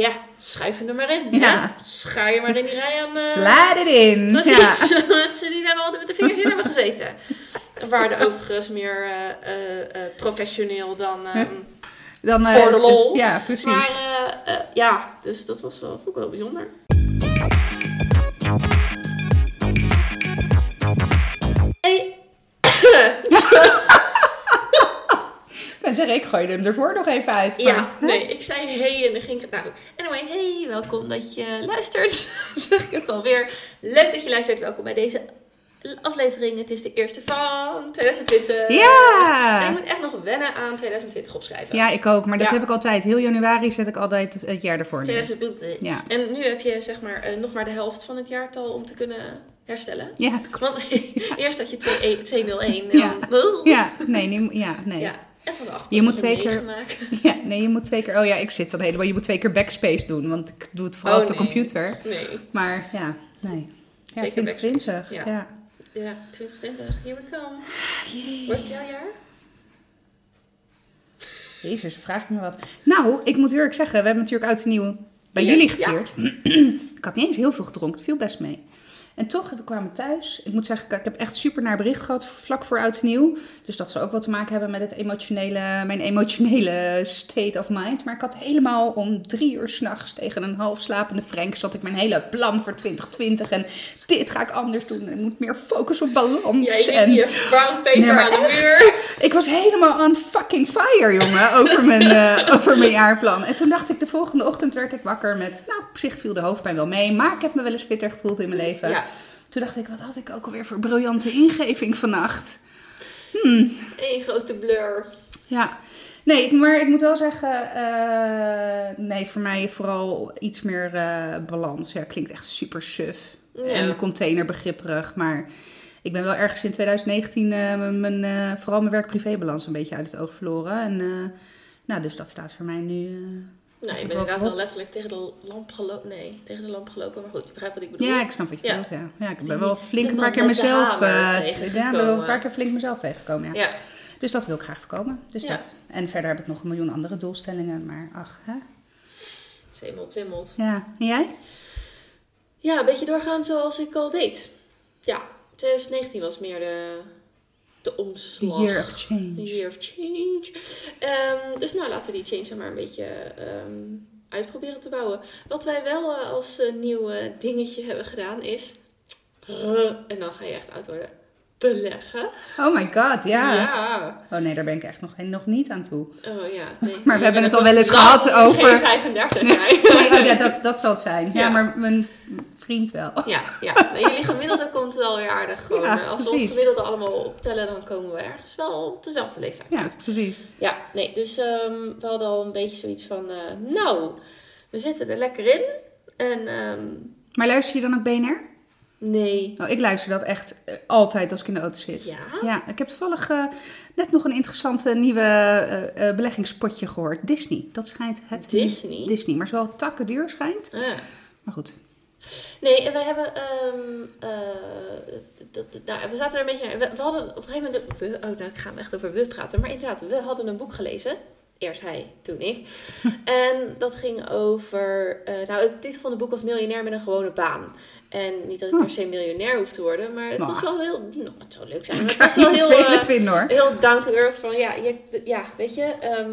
Ja, schuif hem er maar in. Ja. Schaar je maar in die rij aan... eh, Slide it in. Precies, Ja. mensen die daar wel met de vingers in hebben gezeten. Waren overigens meer eh, eh, professioneel dan... ehm, Dan, Voor de lol. Ja, precies. Maar ja, dus dat was wel, vond ik wel bijzonder. Hey. Zeg ik, gooi hem ervoor nog even uit. ja, hè? nee, ik zei hey en dan ging ik... Nou, anyway, hey, welkom dat je luistert. zeg ik het alweer. Leuk dat je luistert. Welkom bij deze aflevering. Het is de eerste van 2020. En Ja! ik moet echt nog wennen aan 2020 opschrijven. Ja, ik ook. Maar dat Ja. heb ik altijd. Heel januari zet ik altijd het jaar ervoor neer. 2020. Ja. En nu heb je zeg maar eh, nog maar de helft van het jaartal om te kunnen herstellen. Ja, dat klopt. Want eerst had je 2- 201 Ja. en dan... Ja, nee, niet, ja, nee. Ja, en van de Je moet twee keer-. Ja, nee, je moet twee keer... Oh ja, ik zit dan helemaal... Je moet twee keer backspace doen, want ik doe het vooral Oh, op de nee. computer. Nee, Maar ja, nee. Ja, Twee keer 2020. backspace, Ja. ja. ja, 2020, here we come. Wordt het jouw jaar? Jezus, vraag ik me wat. Nou, ik moet eerlijk zeggen, we hebben natuurlijk oud en nieuw bij Ja. jullie gevierd. ik had niet eens heel veel gedronken, het viel best mee. En toch, we kwamen thuis. Ik moet zeggen, ik heb echt super naar bericht gehad vlak voor oud en nieuw. Dus dat zal ook wat te maken hebben met het emotionele, mijn emotionele state of mind. Maar ik had helemaal om drie uur s'nachts tegen een half slapende Frank... zat ik mijn hele plan voor 2020 en dit ga ik anders doen. En ik moet meer focus op balans. Jij en... je brown paper Nee, aan de muur. Ik was helemaal on fucking fire, jongen, over mijn, eh, over mijn jaarplan. En toen dacht ik, de volgende ochtend werd ik wakker met... Nou, op zich viel de hoofdpijn wel mee, maar ik heb me wel eens fitter gevoeld in mijn leven. Ja, Toen dacht ik, wat had ik ook alweer voor briljante ingeving vannacht? één grote blur. Ja, nee, maar ik moet wel zeggen, eh, nee, voor mij vooral iets meer eh, balans. Ja, klinkt echt super suf Ja. en containerbegripperig, maar... Ik ben wel ergens in 2019 eh, mijn, mijn, vooral mijn werk-privé-balans een beetje uit het oog verloren. En nou, dus dat staat voor mij nu. Nou, je bent wel inderdaad wel letterlijk tegen de lamp gelopen. Nee, tegen de lamp gelopen. Maar goed, je begrijpt wat ik bedoel. Ja, ik snap wat je Ja. bedoelt. Ja. ja, ik ben wel flink een paar keer mezelf. tegengekomen. ja, ben wel een paar keer flink mezelf tegengekomen. Ja. Ja, Dus dat wil ik graag voorkomen. Dus dat. En verder heb ik nog een miljoen andere doelstellingen. Maar ach, hè? zemmelt, zemmelt. Ja. En jij? Ja, een beetje doorgaan zoals ik al deed. Ja, 2019 was meer de, de omslag. Year of change. Year of change. Ehm, dus nou, laten we die change dan maar een beetje ehm uitproberen te bouwen. Wat wij wel eh, als eh, nieuw dingetje hebben gedaan is... eh, en dan ga je echt oud worden. Beleggen. Oh my god, ja. ja. Oh nee, daar ben ik echt nog, nog niet aan toe. Oh ja. Nee. Maar we hebben het al wel eens gehad over- Geen 35 jij. Nee, oh, ja, dat, dat zal het zijn. Ja, Ja. maar mijn vriend wel. Ja, ja. Nou, jullie gemiddelde komt wel weer aardig gewoon. Ja, Als we ons gemiddelde allemaal optellen, dan komen we ergens wel op dezelfde leeftijd Ja, uit. precies. Ja, nee, dus ehm, we hadden al een beetje zoiets van, eh, nou, we zitten er lekker in. En ehm, Maar luister je dan ook BNR? Nee, Nou, ik luister dat echt eh, altijd als ik in de auto zit. ja, Ja, ik heb toevallig eh, net nog een interessante nieuwe eh, beleggingspotje gehoord. Disney. Dat schijnt het... Disney? Disney, maar zo takken duur schijnt. Ah. Maar goed. Nee, en wij hebben, ehm, eh, dat, dat- nou, we zaten er een beetje naar. We, we hadden op een gegeven moment, we, oh nou ik ga hem echt over we praten, maar inderdaad, we hadden een boek gelezen. Eerst hij, toen ik. en dat ging over, eh, nou de titel van het boek was Miljonair met een gewone baan. En niet dat ik Oh. per se miljonair hoef te worden, maar het Nou. was wel heel, nou het zou leuk zijn, maar het was wel heel... eh, vinden hoor. heel down to earth van ja, je, ja weet je. ehm,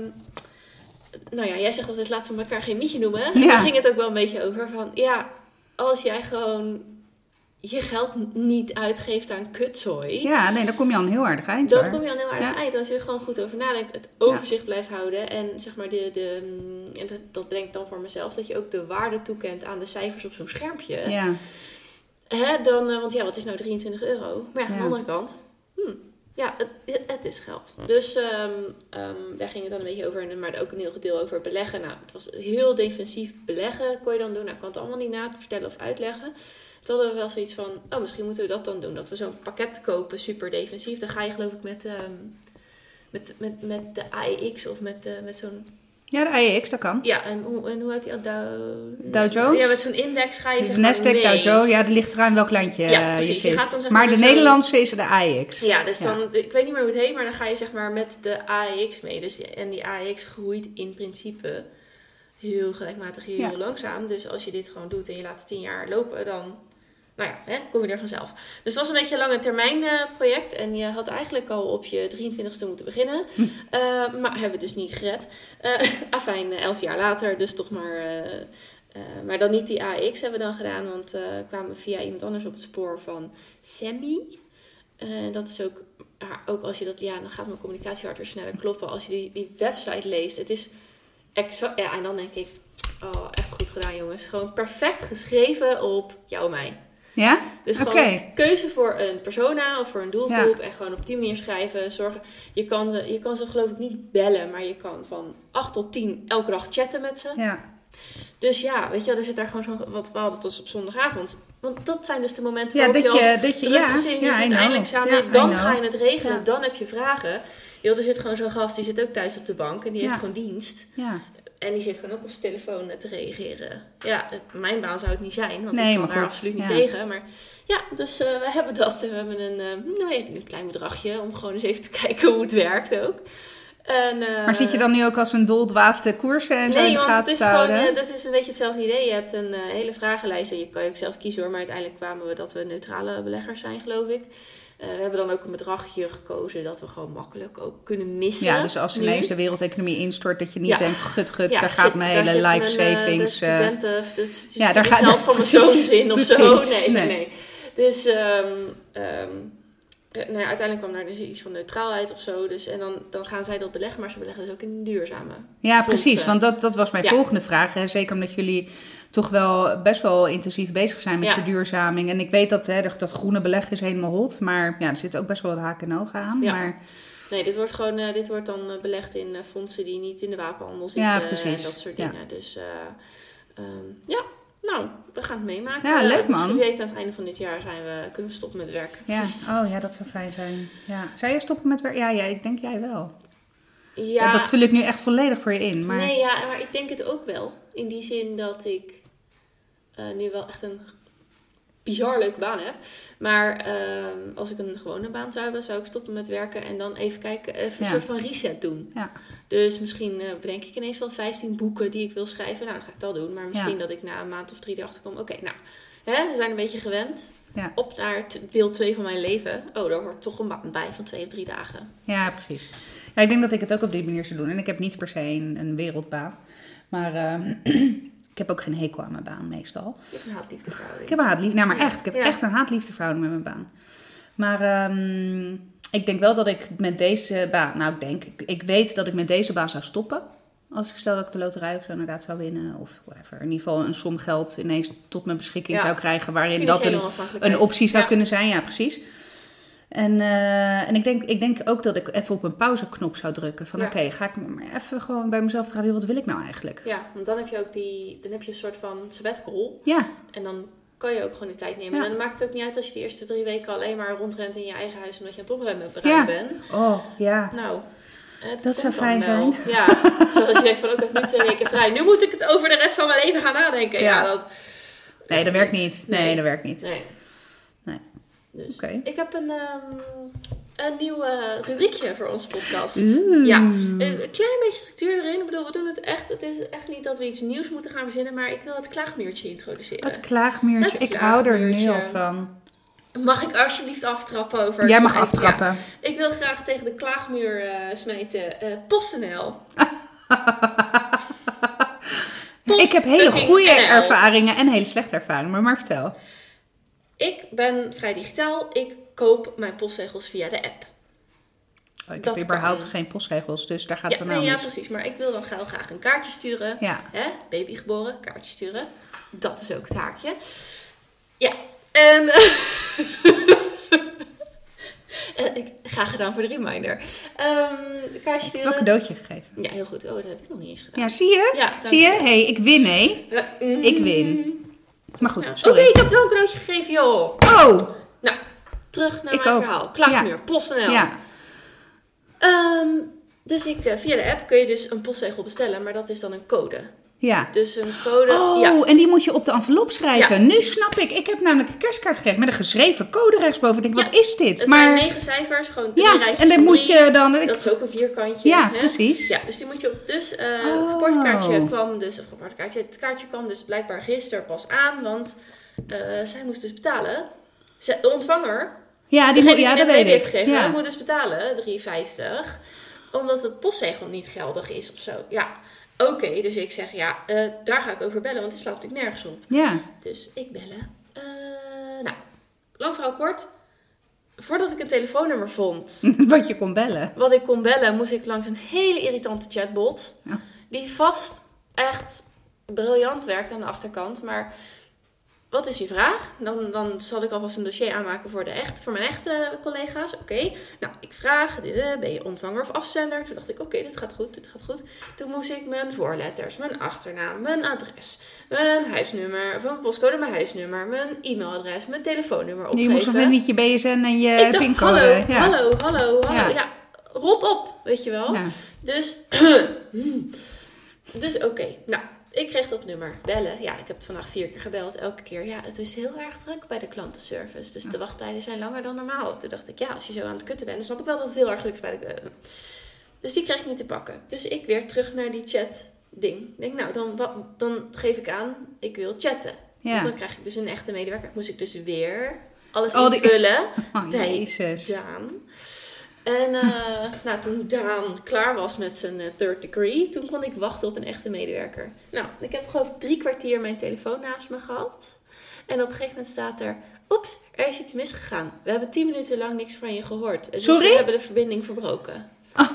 nou ja, jij zegt altijd laten we elkaar geen mietje noemen. En daar ging het ook wel een beetje over van ja, als jij gewoon je geld niet uitgeeft aan kutzooi. Ja, nee, dan kom je al een heel aardig eind Dan hoor. kom je aan een heel aardig Ja. eind. Als je er gewoon goed over nadenkt, het overzicht blijft houden. En zeg maar, de, de, mm, en dat, dat denk ik dan voor mezelf, dat je ook de waarde toekent aan de cijfers op zo'n schermpje. Ja, Hè, dan, eh, want ja, wat is nou 23 euro? Maar ja, aan de andere kant, hmm, ja, het, het is geld. Dus ehm, ehm, daar ging het dan een beetje over. En- Maar ook een heel gedeel over beleggen. Nou, het was heel defensief beleggen kon je dan doen. Nou, ik kan het allemaal niet na vertellen of uitleggen. Toen hadden we wel zoiets van, oh, misschien moeten we dat dan doen. Dat we zo'n pakket kopen, super defensief. Dan ga je geloof ik met, ehm, met, met, met de AEX of met, eh, met zo'n... ja de AEX, dat kan. Ja, en hoe, en hoe heet die? Dow, Dow Jones? Ja, met zo'n index ga je De zeg maar Nasdaq, mee. Dow Jones, ja, er ligt eraan welk landje Ja, precies. je Je zit. gaat dan zeg maar maar de Nederlandse is de AEX. Ja, dus Ja. dan, ik weet niet meer hoe het heet, maar dan ga je zeg maar met de AEX mee. Dus, en die AEX groeit in principe heel gelijkmatig, heel Ja. langzaam. Dus als je dit gewoon doet en je laat het tien jaar lopen, dan nou ja, hè, kom je er vanzelf. Dus het was een beetje een lange termijn eh, project. En je had eigenlijk al op je 23ste moeten beginnen. Hm. Eh, maar hebben we dus niet gered. Eh afijn, eh, elf jaar later, dus toch maar... maar dan niet die AX hebben we dan gedaan, want we kwamen via iemand anders op het spoor van Sammy. Dat is ook, ja, ook als je dat, ja, dan gaat mijn communicatie harder sneller kloppen. Als je die, die website leest, het is exact, ja, en dan denk ik, oh, echt goed gedaan jongens. Gewoon perfect geschreven op jou en mij. Ja? Dus gewoon keuze voor een persona of voor een doelgroep. En gewoon op die manier schrijven. Zorgen. Je, kan ze, je kan ze geloof ik niet bellen. Maar je kan van 8 tot 10 elke dag chatten met ze. Ja. Dus ja, weet je wel, er zit daar gewoon zo'n... Wat we hadden tot op zondagavond. Want dat zijn dus de momenten Ja, waarop dat je als je, dat je, ja, gezin, je ja, I zit know. eindelijk samen. Ja, dan ga je het regelen. Ja. Dan heb je vragen. Joh, er zit gewoon zo'n gast, die zit ook thuis op de bank. En die Ja. heeft gewoon dienst. En die zit gewoon ook op zijn telefoon eh, te reageren. Ja, het- mijn baan zou het niet zijn, want Nee, ik kan maar daar absoluut niet ja. tegen. Maar ja, dus eh, we hebben dat. We hebben een, eh, nou ja, een klein bedragje om gewoon eens even te kijken hoe het werkt ook. En, eh, Maar zit je dan nu ook als een doldwaasde koersen en zo in Nee, de want het is gewoon, eh, dat is een beetje hetzelfde idee. Je hebt een eh, hele vragenlijst en je kan je ook zelf kiezen hoor. Maar uiteindelijk kwamen we dat we neutrale beleggers zijn, geloof ik. Eh, we hebben dan ook een bedragje gekozen dat we gewoon makkelijk ook kunnen missen. Ja, dus als ineens de wereldeconomie instort, dat je niet Ja. denkt, gut, gut, Ja, daar gaat mijn hele life eh, savings... De eh, studenten, de, de, de Ja, daar gaat- geld van mijn precies, zoon in of zo. precies. Nee, nee, Nee. nee. Dus ehm, ehm, eh, nou ja, uiteindelijk kwam daar dus iets van neutraal uit of zo. Dus, en dan, dan gaan zij dat beleggen, maar ze beleggen dus ook in duurzame. Ja, fondsen. precies. Want dat, dat was mijn Ja. volgende vraag. Hè. Zeker omdat jullie toch wel best wel intensief bezig zijn met Ja. verduurzaming. En ik weet dat hè, dat groene beleggen is helemaal hot. Maar ja, er zitten ook best wel wat haken en ogen aan. Ja. Maar Nee, dit wordt gewoon eh, dit wordt dan eh, belegd in eh, fondsen die niet in de wapenhandel zitten Ja, en dat soort dingen. Dus eh, ehm, ja, nou, we gaan het meemaken. Ja, leuk, Misschien man. weet aan het einde van dit jaar zijn we, kunnen we stoppen met werken. ja, oh ja, dat zou fijn zijn. Ja. Zou jij stoppen met werk? Ja, ja, ik denk jij wel. Ja, Dat vul ik nu echt volledig voor je in. Maar Nee, ja, maar ik denk het ook wel. In die zin dat ik eh, nu wel echt een bizar leuke baan heb. Maar ehm, als ik een gewone baan zou hebben, zou ik stoppen met werken en dan even kijken, even een Ja. soort van reset doen. Ja. Dus misschien eh, bedenk ik ineens wel 15 boeken die ik wil schrijven. Nou, dan ga ik dat doen. Maar misschien Ja. dat ik na een maand of drie erachter kom. Oké, nou, hè, we zijn een beetje gewend. Op naar deel 2 van mijn leven. Oh, daar hoort toch een baan bij van twee of drie dagen. Ja, precies. Ja, ik denk dat ik het ook op die manier zou doen. En ik heb niet per se een, een wereldbaan. Maar eh, ik heb ook geen hekel aan mijn baan meestal. Je hebt een haatliefde verhouding. Ik heb een haatliefde. Nou, maar echt. Ik heb Ja. echt een haatliefde verhouding met mijn baan. Maar ehm, ik denk wel dat ik met deze baan... Nou, ik denk... Ik, ik weet dat ik met deze baan zou stoppen. Als ik stel dat ik de loterij of zo inderdaad zou winnen. Of whatever. In ieder geval een som geld ineens tot mijn beschikking Ja. zou krijgen. Waarin dat een, een optie zou Ja. kunnen zijn. Ja, precies. En, eh, en ik, denk, ik denk ook dat ik even op een pauzeknop zou drukken. Van Ja. oké, ga ik maar even gewoon bij mezelf te raden. Wat wil ik nou eigenlijk? Ja, want dan heb je ook die, dan heb je een soort van sabbatical. Ja, En dan kan je ook gewoon die tijd nemen. Ja. En dan maakt het ook niet uit als je de eerste drie weken alleen maar rondrent in je eigen huis omdat je aan het opruimen Ja. bent. oh ja. Nou, eh, Dat zou fijn wel. Ja, zoals je denkt van ook ik heb nu twee weken vrij. Nu moet ik het over de rest van mijn leven gaan nadenken. Ja, Ja. dat, Nee, dat werkt niet. Nee, dat werkt niet. Nee. Dus ik heb een, ehm, een nieuw eh, rubriekje voor onze podcast. Ja, een klein beetje structuur erin. Ik bedoel, we doen het echt. Het is echt niet dat we iets nieuws moeten gaan verzinnen, maar ik wil het klaagmuurtje introduceren. Het klaagmuurtje. Het ik hou er nu al van. Mag ik alsjeblieft aftrappen over... Jij mag Ja, aftrappen. ik wil graag tegen de klaagmuur eh, smijten. eh PostNL. Post ik heb hele goede ervaringen en hele slechte ervaringen. Maar, maar vertel. Ik ben vrij digitaal. Ik koop mijn postzegels via de app. Oh, ik Dat heb überhaupt kan. geen postregels, dus daar gaat Ja, het nee, dan ja, mis. precies. Maar ik wil dan heel graag een kaartje sturen. Ja. Hè? Baby geboren, kaartje sturen. Dat is ook het haakje. Ja. En... Eh, ik, graag gedaan voor de reminder. Ehm kaartje sturen. Wel een cadeautje gegeven. Ja, heel goed. Oh, dat heb ik nog niet eens gedaan. Ja, zie je? Ja, zie je? Hé, hey, ik win, nee. Ja, mm. Ik win. Maar goed, Ja. Oké, ik heb wel een cadeautje gegeven, joh. Oh! Nou, terug naar Ik mijn ook. verhaal. Klaagmuur, PostNL. Ja. Ehm, dus ik, eh, via de app kun je dus een postzegel bestellen, maar dat is dan een code. Ja. Dus een code. Oh, ja. en die moet je op de envelop schrijven. Ja. Nu snap ik. Ik heb namelijk een kerstkaart gekregen met een geschreven code rechtsboven. Ik denk, Ja. wat is dit? Het maar zijn negen cijfers, gewoon drie ja, en van moet je dan. Dat is ook een vierkantje. ja, hè? precies. Ja, dus die moet je op. Dus Oh. geboortekaartje kwam dus. Of geboortekaartje. Het kaartje kwam dus blijkbaar gisteren pas aan. Want eh, zij moest dus betalen. De ontvanger. Ja, die moet, ja dat weet ik. gegeven, Ja. moet dus betalen, 3,50. Omdat het postzegel niet geldig is of zo. Ja, oké. dus ik zeg ja, eh, daar ga ik over bellen. Want het slaat natuurlijk nergens op. ja. Dus ik bellen. Eh, nou, lang verhaal kort. Voordat ik een telefoonnummer vond wat je kon bellen. wat ik kon bellen, moest ik langs een hele irritante chatbot. Ja. Die vast echt briljant werkt aan de achterkant. Maar wat is je vraag? Dan, dan zal ik alvast een dossier aanmaken voor, de echt, voor mijn echte collega's. Oké, nou ik vraag, eh, ben je ontvanger of afzender? Toen dacht ik, oké, dit gaat goed, dit gaat goed. Toen moest ik mijn voorletters, mijn achternaam, mijn adres, mijn huisnummer, of mijn postcode, mijn huisnummer, mijn e-mailadres, mijn telefoonnummer Je opgeven. moest nog net niet je BSN en je dacht, pincode. hallo, ja. hallo, hallo, hallo. Ja. Ja. rot op, weet je wel. Ja. Dus, dus oké, nou, ik kreeg dat nummer. Bellen, ja, ik heb het vandaag vier keer gebeld. Elke keer, ja, het is heel erg druk bij de klantenservice. Dus de wachttijden zijn langer dan normaal. Toen dacht ik, ja, als je zo aan het kutten bent, dan snap ik wel dat het heel erg druk is bij de... Dus die kreeg ik niet te pakken. Dus ik weer terug naar die chat ding. Ik denk, nou, dan, wat, dan geef ik aan, ik wil chatten. Want Ja. dan krijg ik dus een echte medewerker. Moest ik dus weer alles Oh, die- invullen. Oh, bij jezus. Daan. En eh, nou, toen Daan klaar was met zijn eh, third degree, toen kon ik wachten op een echte medewerker. Nou, ik heb geloof ik drie kwartier mijn telefoon naast me gehad. En op een gegeven moment staat er, oeps, er is iets misgegaan. We hebben tien minuten lang niks van je gehoord. Dus Sorry? we hebben de verbinding verbroken. Oh.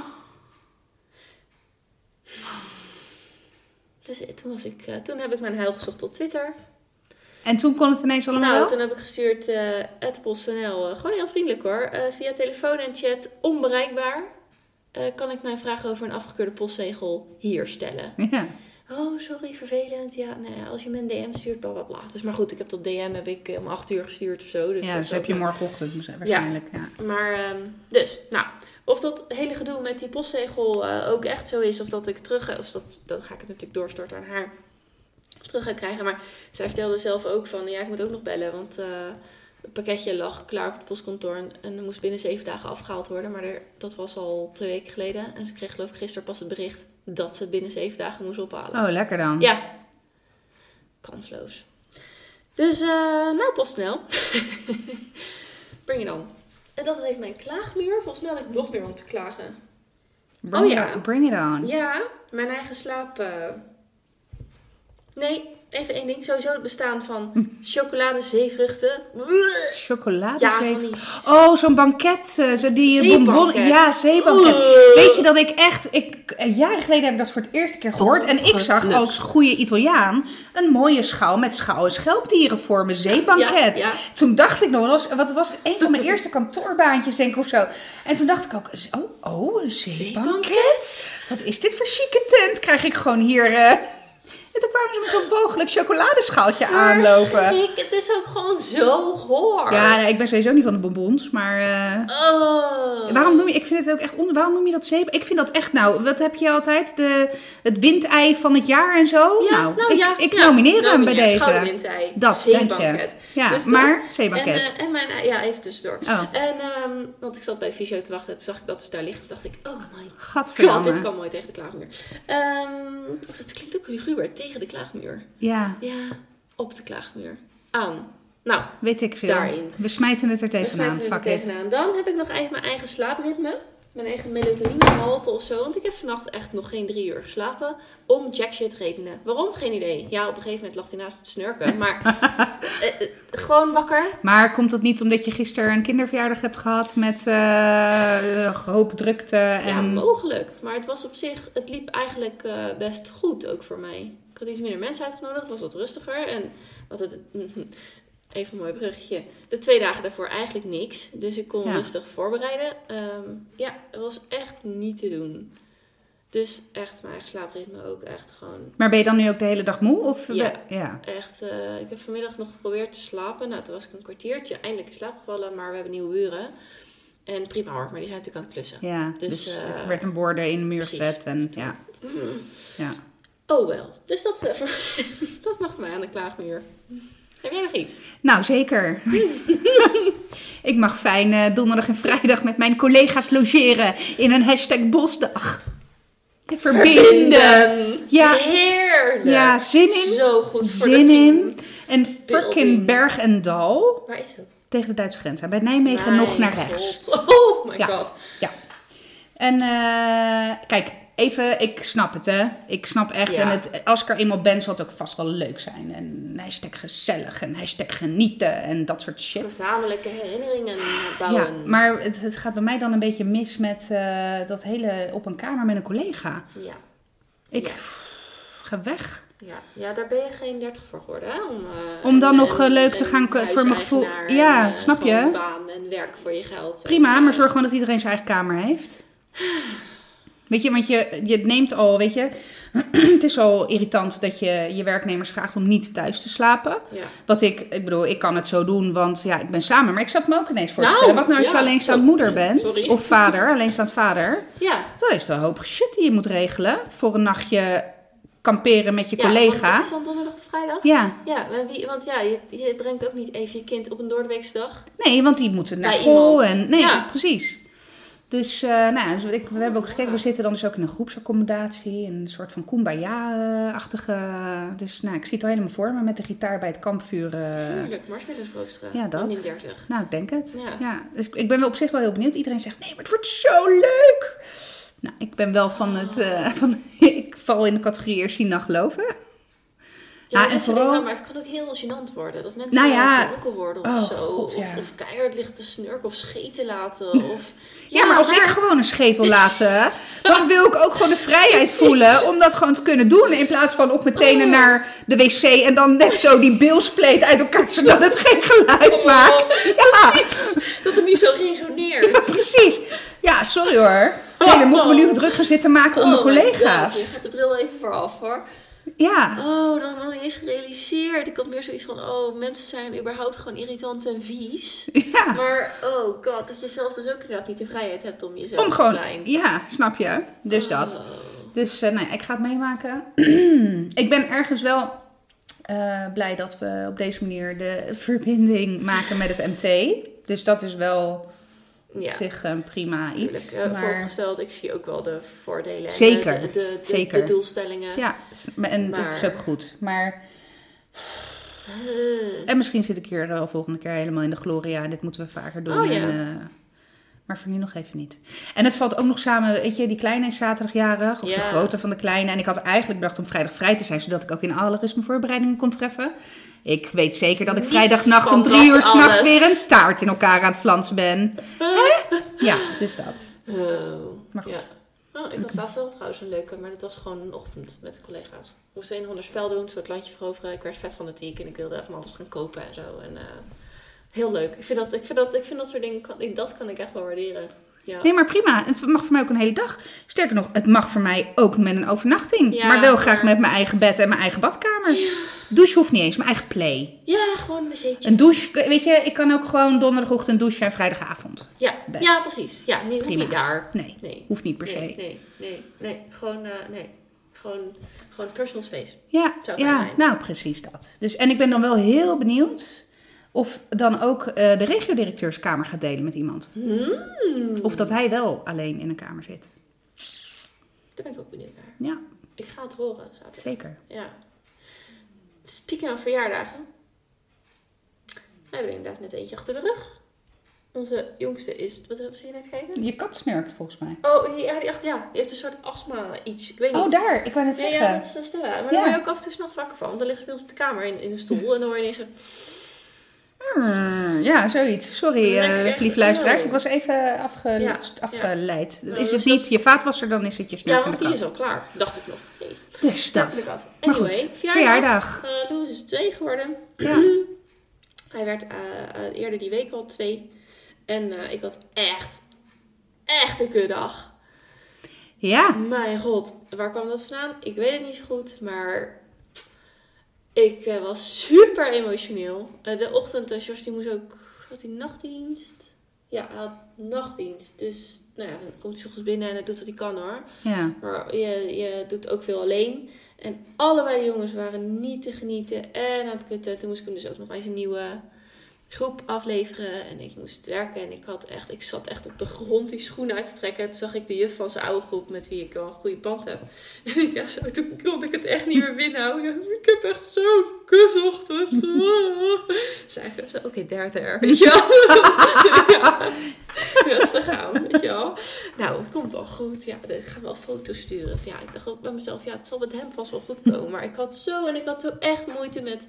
Dus eh, toen, was ik, toen heb ik mijn huil gezocht op Twitter. En toen kon het ineens allemaal Nou, wel? toen heb ik gestuurd uh, PostNL. gewoon heel vriendelijk hoor. Eh, via telefoon en chat onbereikbaar. Eh, kan ik mijn vraag over een afgekeurde postzegel hier stellen? Ja. Oh, sorry, vervelend. Ja, nou als je me een DM stuurt, bla bla bla. Dus maar goed, ik heb dat DM heb ik om acht uur gestuurd of zo. Dus ja, dat dus heb je morgenochtend waarschijnlijk. Ja. Maar, ehm, dus, nou, of dat hele gedoe met die postzegel eh, ook echt zo is, of dat ik terug, of dat, dat ga ik het natuurlijk doorstorten aan haar terug ga krijgen. Maar zij vertelde zelf ook van, ja, ik moet ook nog bellen, want eh, het pakketje lag klaar op het postkantoor en, er moest binnen zeven dagen afgehaald worden. Maar er, dat was al twee weken geleden en ze kreeg geloof ik gisteren pas het bericht dat ze het binnen zeven dagen moest ophalen. Oh, lekker dan. Ja. Kansloos. Dus, eh nou, PostNL. Breng je dan. En dat is even mijn klaagmuur. Volgens mij had ik nog meer om te klagen. Bring, Oh, it ja. on. Bring it on. Ja, mijn eigen slaap. eh, Nee, even één ding. Sowieso het bestaan van chocolade, zeevruchten. Chocolade Ja, van die... Oh, zo'n banket. eh, Zo die Zeebanket. bonbon. Ja, zeebanket. Oeh. Weet je dat ik echt... Ik, eh, jaren geleden heb ik dat voor het eerste keer gehoord. En ik zag als goede Italiaan een mooie schaal met schouw- en schelpdieren voor mijn zeebanket. Ja, ja. Toen dacht ik nog wel eens... Wat was? Een van mijn eerste kantoorbaantjes, denk ik, of zo. En toen dacht ik ook... Oh, oh een zeebanket? Wat is dit voor chique tent? Krijg ik gewoon hier... eh, toen kwamen ze met zo'n mogelijk chocoladeschaaltje aanlopen. Het is ook gewoon zo goor. Ja, nee, ik ben sowieso niet van de bonbons, maar... eh, Oh. Waarom noem je, ik vind het ook echt on, waarom noem je dat zeep? Ik vind dat echt, nou, wat heb je altijd? De, het windei van het jaar en zo? Ja, nou, nou ik, ja, ik ja, nomineer hem bij. Gouden deze. windei. Dat. Zeebanket. Ja, Dus dat. maar zeebanket. En, eh, en mijn, ja, even tussendoor. Oh, En, ehm, want ik zat bij de fysio te wachten. Toen zag ik dat ze daar liggen. Toen dacht ik, oh my god, gadverdamme. dit kan mooi tegen de klaagmuur. Ehm, oh, dat klinkt ook luguber. Tegen de klaagmuur. Ja, Ja, op de klaagmuur. Aan. Nou, weet ik veel. Daarin. We smijten het er we tegenaan. smijten er Fuck it. tegenaan. Dan heb ik nog even mijn eigen slaapritme. Mijn eigen melatoninegehalte of zo. Want ik heb vannacht echt nog geen drie uur geslapen. Om jack shit redenen. Waarom? Geen idee. Ja, op een gegeven moment lag hij naast me te snurken. Maar eh, eh, gewoon wakker. Maar komt dat niet omdat je gisteren een kinderverjaardag hebt gehad met een hoop drukte Ja, en... mogelijk. Maar het was op zich, het liep eigenlijk best goed ook voor mij. Ik had iets minder mensen uitgenodigd, het was wat rustiger. En wat het, even een mooi bruggetje. De twee dagen daarvoor eigenlijk niks. Dus ik kon Ja. rustig voorbereiden. Ehm, ja, het was echt niet te doen. Dus echt mijn eigen slaapritme ook echt gewoon Maar ben je dan nu ook de hele dag moe? Of Ja. ja. Echt, eh, ik heb vanmiddag nog geprobeerd te slapen. Nou, toen was ik een kwartiertje eindelijk in slaap gevallen, maar we hebben nieuwe buren. En prima hoor, maar die zijn natuurlijk aan het klussen. Ja, Dus, dus, eh, er werd een borden in de muur gezet en ja. Ja. Oh wel. Dus dat, eh, dat mag mij aan de klaagmuur. Heb jij nog iets? Nou, zeker. ik mag fijn eh, donderdag en vrijdag met mijn collega's logeren in een hashtag bosdag. Verbinden. Ja. Heerlijk. Ja, zin in. Zo goed voor Zin in. En fucking. Berg en Dal Waar is het? tegen de Duitse grens. En bij Nijmegen Mijn nog naar rechts. God. Oh my Ja. god. Ja. En eh, kijk, even, ik snap het hè. Ik snap echt. Ja. En het, als ik er eenmaal ben, zal het ook vast wel leuk zijn. En hashtag gezellig en hashtag genieten en dat soort shit. Gezamenlijke herinneringen Ja, bouwen. maar het, het gaat bij mij dan een beetje mis met eh, dat hele op een kamer met een collega. Ja. Ik Ja. pff, ga weg. Ja. ja, daar ben je geen 30 voor geworden, hè? Om, eh, Om dan nog, eh, leuk te gaan voor mijn gevoel- Ja, en, snap je? baan en werk voor je geld. Prima, maar zorg gewoon dat iedereen zijn eigen kamer heeft. Weet je, want je, je neemt al, weet je, het is al irritant dat je je werknemers vraagt om niet thuis te slapen. Ja. Wat ik, ik bedoel, ik kan het zo doen, want ja, ik ben samen. Maar ik zat me ook ineens voor te Nou, stellen. Wat nou als je ja, alleenstaand moeder bent, Sorry. of vader, alleenstaand vader. Ja. Dat is de hoop shit die je moet regelen voor een nachtje kamperen met je Ja, collega. het is dan donderdag of vrijdag? Ja, Ja, wie, want ja, je, je brengt ook niet even je kind op een doordeweekse dag. nee, want die moeten naar Bij school. iemand. En, nee, Ja. precies. Dus eh, nou, dus ik, we hebben ook gekeken, we zitten dan dus ook in een groepsaccommodatie. Een soort van kumbaya-achtige. Dus nou, ik zie het al helemaal voor me met de gitaar bij het kampvuur. eh. Tuurlijk, marshmallows roosteren. ja, dat. Min 30. Nou, ik denk het. Ja. Ja. dus ik ben wel op zich wel heel benieuwd. Iedereen zegt, nee, maar het wordt zo leuk. Nou, ik ben wel van het... eh, van, ik val in de categorie eerst zien dan geloven. Ja, en dingen vooral- wel, maar het kan ook heel gênant worden. Dat mensen Nou ja. worden of Oh, zo. God, of, ja. of keihard liggen te snurken of scheten laten. Of, Ja, maar als ik gewoon een scheet wil laten, dan wil ik ook gewoon de vrijheid voelen om dat gewoon te kunnen doen. In plaats van op mijn tenen Oh. naar de wc en dan net zo die bilspleet uit elkaar, zodat het geen geluid Oh, maakt. Ja, Dat het niet zo resoneert. precies. Ja, sorry hoor. Nee, dan moet ik me nu druk gaan zitten maken my collega's. Je gaat de bril even vooraf hoor. Ja, Oh, dan heb ik nog niet eens gerealiseerd. Ik had meer zoiets van, oh, mensen zijn überhaupt gewoon irritant en vies. ja. Maar, oh god, dat je zelf dus ook inderdaad niet de vrijheid hebt om jezelf Om te gewoon, zijn. ja, snap je? Dus dat. Oh. Dus eh, nou ja, ik ga het meemaken. ik ben ergens wel eh, blij dat we op deze manier de verbinding maken met het MT. Dus dat is wel Ja, zich een prima iets. eh, maar, Vooropgesteld, ik zie ook wel de voordelen. en Zeker, De, de, de, de, zeker. de doelstellingen. ja, s- maar- en het is ook goed. Maar, Eh, en misschien zit ik hier de volgende keer helemaal in de gloria. En dit moeten we vaker doen. Oh, ja. en, eh, maar voor nu nog even niet. En het valt ook nog samen, weet je, die kleine is zaterdagjarig. Of de grote van de kleine. En ik had eigenlijk bedacht om vrijdag vrij te zijn. Zodat ik ook in alle rust mijn voorbereidingen kon treffen. Ik weet zeker dat ik Niets vrijdagnacht om drie uur s'nachts weer een taart in elkaar aan het flansen ben. Hè? Ja, dus dat. oh, Maar goed. Ja. Oh, ik had laatst wel trouwens een leuke, maar dat was gewoon een ochtend met de collega's. Ik moest een of ander spel doen, een soort landje veroveren. Ik werd vet van de tiek en ik wilde even alles gaan kopen en zo. En, eh, heel leuk. Ik vind dat, ik vind dat, ik vind dat soort dingen, kan, dat kan ik echt wel waarderen. Ja. Nee, maar prima. Het mag voor mij ook een hele dag. Sterker nog, het mag voor mij ook met een overnachting. Ja, maar wel graag met mijn eigen bed en mijn eigen badkamer. Douche hoeft niet eens, mijn eigen play. ja, gewoon een wc'tje. Een douche, weet je, ik kan ook gewoon donderdagochtend douchen en vrijdagavond. Ja, Best. ja, precies. Ja, Prima. niet daar. Nee, Nee. hoeft niet per se. Nee, nee, nee, nee. Gewoon, eh, nee. Gewoon, gewoon personal space. Ja, Zou ja zijn. nou precies dat. Dus, en ik ben dan wel heel benieuwd of dan ook eh, de regiodirecteurskamer gaat delen met iemand. Hmm. Of dat hij wel alleen in een kamer zit. Daar ben ik ook benieuwd naar. Ja, Ik ga het horen zaterdag. zeker. Ja. Speaking van verjaardagen. We hebben er inderdaad net eentje achter de rug. Onze jongste is... Wat hebben ze net kijken? Je kat snurkt volgens mij. Oh, die, ja, die, achter, ja, die heeft een soort astma iets. Ik weet niet. Oh, daar. Ik wou net zeggen. ja, dat is Stella. Maar Ja. daar word je ook af en toe s'nachts wakker van. Want dan ligt ze bij ons op de kamer in, in een stoel. En dan hoor je ineens zo... Hmm, ja, zoiets. Sorry, Ja, eh lief luisteraars. Ik was even afge Ja, afgeleid. Ja, Is het niet je vaatwasser, dan is het je Ja, snurkende want die is al klaar. Dacht ik nog. Nee. Dus dat. Ja. Maar goed, Anyway, verjaardag. Eh, Louis is twee geworden. Ja. Hij werd eh, eerder die week al twee. En ik had echt, echt een kutdag. Ja, Mijn god, waar kwam dat vandaan? Ik weet het niet zo goed, maar ik eh, was super emotioneel. Eh, de ochtend, uh, die moest ook, had hij nachtdienst? ja, hij had nachtdienst. Dus nou ja, dan komt hij 's ochtends binnen en hij doet wat hij kan hoor. Ja. Maar je, je doet ook veel alleen. En allebei de jongens waren niet te genieten en aan het kutten. Toen moest ik hem dus ook nog eens een nieuwe groep afleveren. En ik moest werken en ik, had echt, ik zat echt op de grond die schoenen uit te trekken. Toen zag ik de juf van zijn oude groep met wie ik wel een goede band heb. En ik, ja, zo, toen kon ik het echt niet meer binnenhouden. Ik heb echt zo'n kutochtend. Zei ik zo, oké, daar, daar. Weet je wel? ja. Rustig aan, weet je wel. Nou, het komt wel goed. Ja, ik ga wel foto's sturen. Ja, ik dacht ook bij mezelf, ja, het zal met hem vast wel goed komen. Maar ik had zo en ik had zo echt moeite met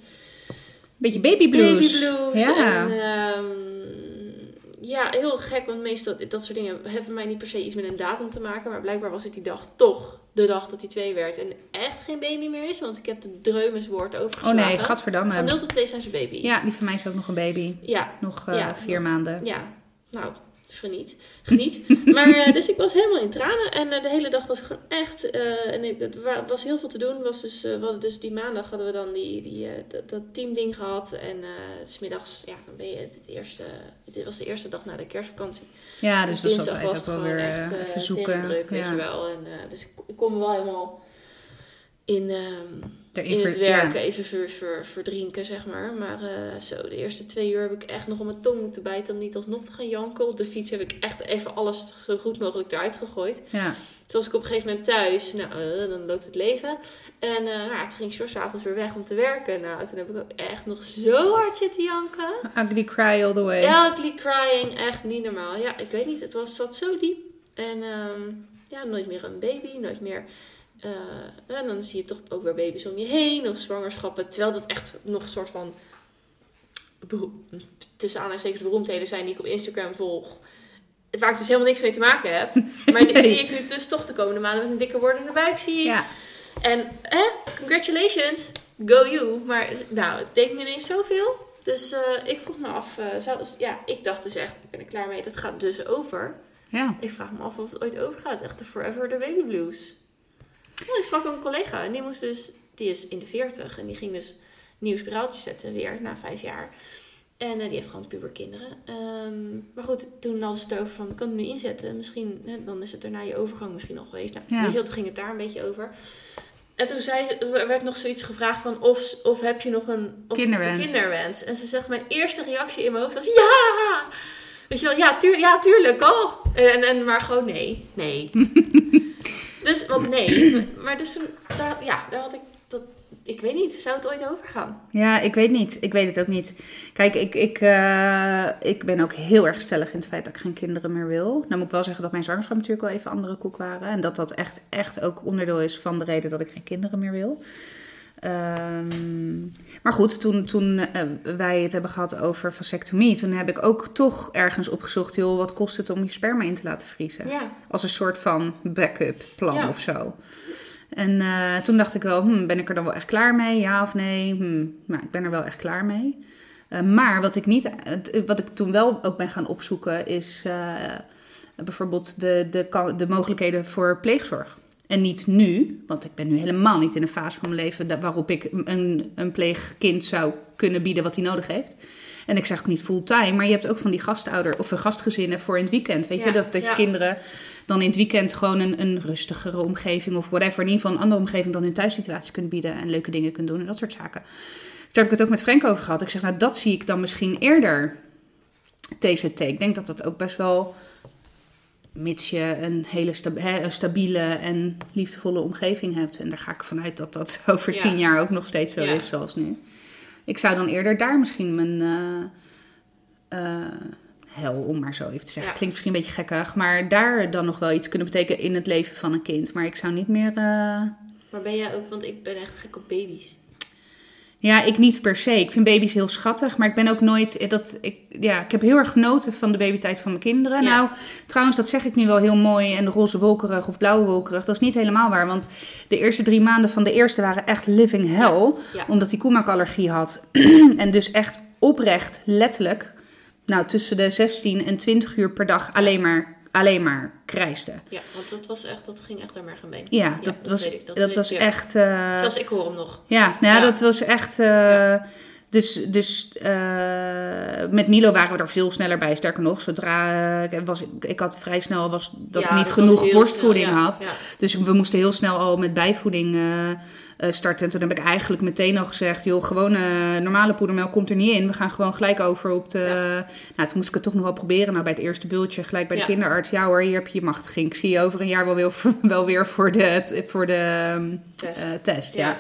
Beetje baby blues. baby blues. Ja. En, ehm, ja, heel gek, want meestal dat soort dingen hebben mij niet per se iets met een datum te maken. Maar blijkbaar was het die dag toch de dag dat hij twee werd. En echt geen baby meer is, want ik heb de dreumeswoord Oh overgeslagen. nee, Van gadverdamme. 0 tot 2 zijn ze baby. Ja, die van mij is ook nog een baby. Ja, Nog eh, Ja, vier nog. maanden. ja. Nou, geniet. Geniet. maar eh, dus ik was helemaal in tranen. En eh, de hele dag was gewoon echt... eh, en ik, het wa- was heel veel te doen. Was dus, we hadden dus die maandag hadden we dan die, die, dat, dat teamding gehad. En smiddags, ja, dan ben je de eerste... Dit was de eerste dag na de kerstvakantie. Ja, dus dat is dinsdag altijd was ook het wel gewoon weer echt, even zoeken. tegendruk, weet je wel. En, dus ik, ik kon me wel helemaal in, ehm, in het werken even ver, ver, verdrinken, zeg maar. Maar eh, zo, de eerste twee uur heb ik echt nog om mijn tong moeten bijten om niet alsnog te gaan janken. Op de fiets heb ik echt even alles zo goed mogelijk eruit gegooid. Ja. Toen was ik op een gegeven moment thuis. Nou, eh, dan loopt het leven. En eh nou, toen ging George avonds weer weg om te werken. Nou, toen heb ik ook echt nog zo hard zitten janken. Ugly cry all the way. Ugly crying, echt niet normaal. Ja, ik weet niet, het was, zat zo diep. En ehm, ja, nooit meer een baby, nooit meer... eh, en dan zie je toch ook weer baby's om je heen of zwangerschappen. Terwijl dat echt nog een soort van... tussen aanhalingstekens beroemdheden zijn die ik op Instagram volg. Waar ik dus helemaal niks mee te maken heb. Maar die, die ik nu dus toch de komende maanden met een dikker wordende buik zie. Ja. En, hè, congratulations, go you. Maar nou, het deed me ineens zoveel. Dus eh, ik vroeg me af, zou, ja, ik dacht dus echt, ik ben er klaar mee, dat gaat dus over. ja. Ik vraag me af of het ooit overgaat, echt de forever the baby blues. Ja, ik sprak een collega en die moest dus, die is in de 40 en die ging dus nieuw spiraaltje zetten weer na vijf jaar. En eh, die heeft gewoon puberkinderen. Ehm, maar goed, toen hadden ze het over van, ik kan het nu inzetten. Misschien, hè, dan is het daarna je overgang misschien nog geweest. Nou, Ja. weet je wel, toen ging het daar een beetje over. En toen zei, ze- er werd nog zoiets gevraagd van, of, of heb je nog een of Kinderwens. een kinderwens? En ze zegt, mijn eerste reactie in mijn hoofd was, ja! Weet je wel, ja, tuur, ja tuurlijk, oh! En, en, maar gewoon nee, nee. dus, want nee. Maar dus ja, daar had ik, dat, ik weet niet, zou het ooit overgaan? Ja, ik weet niet. Ik weet het ook niet. Kijk, ik, ik, eh, ik ben ook heel erg stellig in het feit dat ik geen kinderen meer wil. Nou moet ik wel zeggen dat mijn zwangerschap natuurlijk wel even andere koek waren. En dat dat echt, echt ook onderdeel is van de reden dat ik geen kinderen meer wil. Ehm, maar goed, toen, toen eh, wij het hebben gehad over vasectomie, toen heb ik ook toch ergens opgezocht, joh, wat kost het om je sperma in te laten vriezen? Ja, Als een soort van backup plan Ja. of zo. En eh, toen dacht ik wel, hmm, ben ik er dan wel echt klaar mee? Ja of nee? Hmm, nou, ik ben er wel echt klaar mee. Eh, maar wat ik, niet, wat ik toen wel ook ben gaan opzoeken is bijvoorbeeld de, de, de mogelijkheden voor pleegzorg. En niet nu, want ik ben nu helemaal niet in een fase van mijn leven waarop ik een, een pleegkind zou kunnen bieden wat hij nodig heeft. En ik zeg ook niet fulltime, maar je hebt ook van die gastouder of gastgezinnen voor in het weekend. Weet je, dat, dat je kinderen dan in het weekend gewoon een, een rustigere omgeving of whatever, in ieder geval een andere omgeving dan hun thuissituatie kunnen bieden en leuke dingen kunnen doen en dat soort zaken. Daar heb ik het ook met Frank over gehad. Ik zeg, nou dat zie ik dan misschien eerder TCT. Ik denk dat dat ook best wel, mits je een hele sta- hè, een stabiele en liefdevolle omgeving hebt. En daar ga ik vanuit dat dat over Ja. tien jaar ook nog steeds zo Ja. is zoals nu. Ik zou dan eerder daar misschien mijn eh, hel, om maar zo even te zeggen. Ja. Klinkt misschien een beetje gekkig, maar daar dan nog wel iets kunnen betekenen in het leven van een kind. Maar ik zou niet meer... eh, maar ben jij ook, want ik ben echt gek op baby's. Ja, ik niet per se. Ik vind baby's heel schattig, maar ik ben ook nooit. eh, Dat, ik, ja, ik heb heel erg genoten van de babytijd van mijn kinderen. Ja. Nou, trouwens, dat zeg ik nu wel heel mooi. En de roze wolkerig of blauwe wolkerig, dat is niet helemaal waar. Want de eerste drie maanden van de eerste waren echt living hell. Ja. Omdat hij koemelkallergie had. en dus echt oprecht, letterlijk, nou, tussen de 16 en 20 uur per dag alleen maar, alleen maar krijste. Ja, want dat was echt, dat ging echt aan merg en been. Ja, dat, was, ik, dat, was echt... eh, Zelfs ik hoor hem nog. ja, nou ja, Ja. dat was echt. eh. Dus, dus eh, met Milo waren we er veel sneller bij. Sterker nog, zodra ik was, ik had vrij snel was dat Ja, ik niet dat genoeg borstvoeding snel, ja. had. Ja. Dus we moesten heel snel al met bijvoeding eh, eh, starten. En toen heb ik eigenlijk meteen al gezegd: joh, gewoon eh, normale poedermelk komt er niet in. We gaan gewoon gelijk over op de. Nou, toen moest ik het toch nog wel proberen. Nou, bij het eerste bultje gelijk bij de kinderarts. Ja hoor, hier heb je je machtiging. Ik zie je over een jaar wel weer, wel weer voor de, voor de ehm, Test. eh, test. Ja.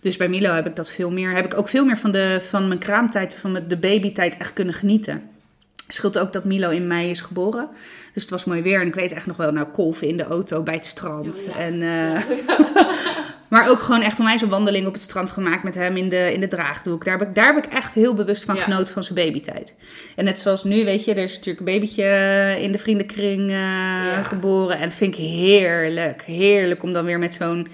Dus bij Milo heb ik dat veel meer. Heb ik ook veel meer van, de, van mijn kraamtijd, van de babytijd echt kunnen genieten. Scheelt ook dat Milo in mei is geboren. Dus het was mooi weer. En ik weet echt nog wel, nou, kolven in de auto bij het strand. Oh, ja. En, eh, maar ook gewoon echt onwijs een wandeling op het strand gemaakt met hem in de, in de draagdoek. Daar heb, ik, daar heb ik echt heel bewust van Ja. genoten van zijn babytijd. En net zoals nu, weet je, er is natuurlijk een babytje in de vriendenkring eh, geboren. En dat vind ik heerlijk. Heerlijk om dan weer met zo'n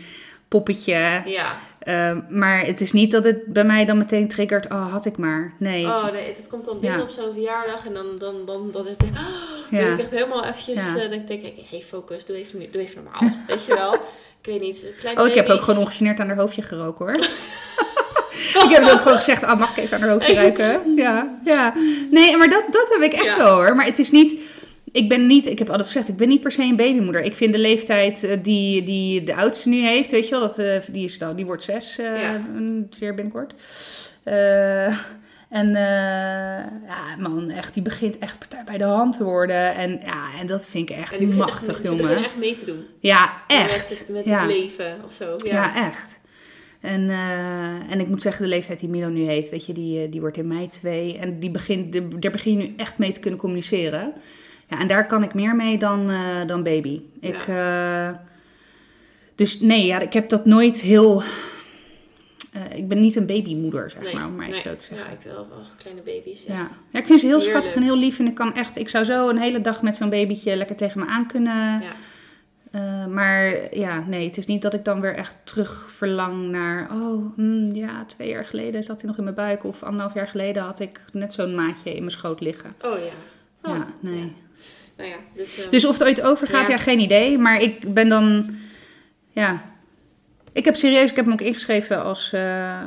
poppetje Ja. Ehm, maar het is niet dat het bij mij dan meteen triggert, oh had ik maar. Nee. Oh nee, het komt dan binnen Ja. op zo'n verjaardag en dan, dan, dan, dan, dan, ik echt helemaal eventjes, Ja. dan denk ik, hey focus, doe even, doe even normaal, weet je wel. Ik weet niet, Oh, ik heb ook gewoon ongegeneerd aan haar hoofdje geroken hoor. ik heb ook gewoon gezegd, oh, mag ik even aan haar hoofdje ruiken? Ja, ja. Nee, maar dat, dat heb ik echt wel hoor. Maar het is niet, ik ben niet, ik heb altijd gezegd, ik ben niet per se een babymoeder. Ik vind de leeftijd eh, die, die de oudste nu heeft, weet je wel, dat, eh, die, is dan, die wordt zes, Ja. zeer binnenkort. En ja, man, echt, die begint echt partij bij de hand te worden. En ja, en dat vind ik echt En machtig, echt, jongen. echt mee te doen. Ja, Met echt. het, met ja. het leven of zo. Ja. Ja, echt. En, en ik moet zeggen, de leeftijd die Milo nu heeft, weet je, die, die wordt in mei twee. En die begint, de, daar begin je nu echt mee te kunnen communiceren. Ja, en daar kan ik meer mee dan, eh, dan baby. Ik, eh, dus nee, ja, ik heb dat nooit heel... eh, ik ben niet een babymoeder, zeg Nee, maar, om maar even nee. zo te zeggen. Ja, ik wil wel kleine baby's. Ja. Ja, ik vind ze heel Heerlijk. schattig en heel lief. En ik kan echt, ik zou zo een hele dag met zo'n babytje lekker tegen me aan kunnen. Ja. Eh, maar ja, nee, het is niet dat ik dan weer echt terug verlang naar. Oh, hmm, ja, twee jaar geleden zat hij nog in mijn buik. Of anderhalf jaar geleden had ik net zo'n maatje in mijn schoot liggen. Oh ja. Oh, ja, nee. Nou ja, dus... eh, Dus of het ooit overgaat, ja. Ja. geen idee. Maar ik ben dan. Ja. Ik heb serieus, ik heb me ook ingeschreven als. eh,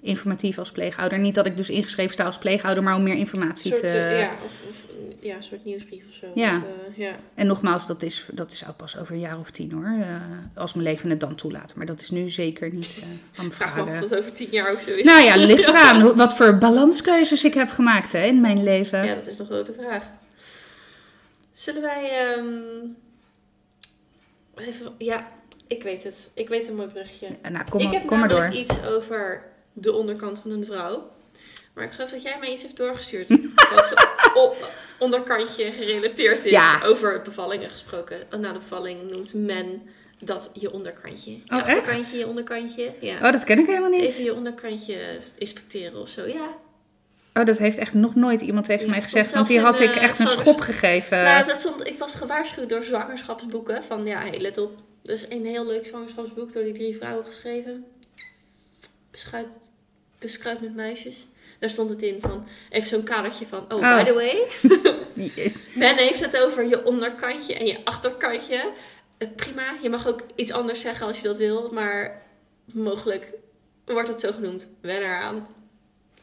informatief als pleegouder. Niet dat ik dus ingeschreven sta als pleegouder, maar om meer informatie soort, te. eh, ja, of, of ja, een soort nieuwsbrief of zo. Ja. Of, eh, ja. En nogmaals, dat is, dat is ook pas over een jaar of tien hoor. als mijn leven het dan toelaat. Maar dat is nu zeker niet aan het Vraag vragen. of dat over tien jaar ook zo is. Nou ja, ligt eraan wat voor balanskeuzes ik heb gemaakt hè, in mijn leven. Ja, dat is nog wel de vraag. Zullen wij... ehm, even, ja, ik weet het. Ik weet een mooi brugje. Nou, kom, ik maar- heb kom maar door. namelijk iets over de onderkant van een vrouw. Maar ik geloof dat jij mij iets hebt doorgestuurd. wat onderkantje gerelateerd is. Ja. Over bevallingen gesproken. Na de bevalling noemt men dat je onderkantje. Je Oh, echt? achterkantje, je onderkantje. Ja. Oh, dat ken ik helemaal niet. Even je onderkantje inspecteren of zo. Ja. Oh, dat heeft echt nog nooit iemand tegen Ja, mij gezegd. Want die had in, ik eh, echt een schop gegeven. Nou, dat stond, ik was gewaarschuwd door zwangerschapsboeken. Van ja, hey, let op. Dat is een heel leuk zwangerschapsboek door die drie vrouwen geschreven. Beschuit, Beschuit met meisjes. Daar stond het in van, even zo'n kadertje van, oh, Oh. by the way. Yes. Men heeft het over je onderkantje en je achterkantje. Eh, prima, je mag ook iets anders zeggen als je dat wil. Maar mogelijk wordt het zo genoemd. Wen eraan.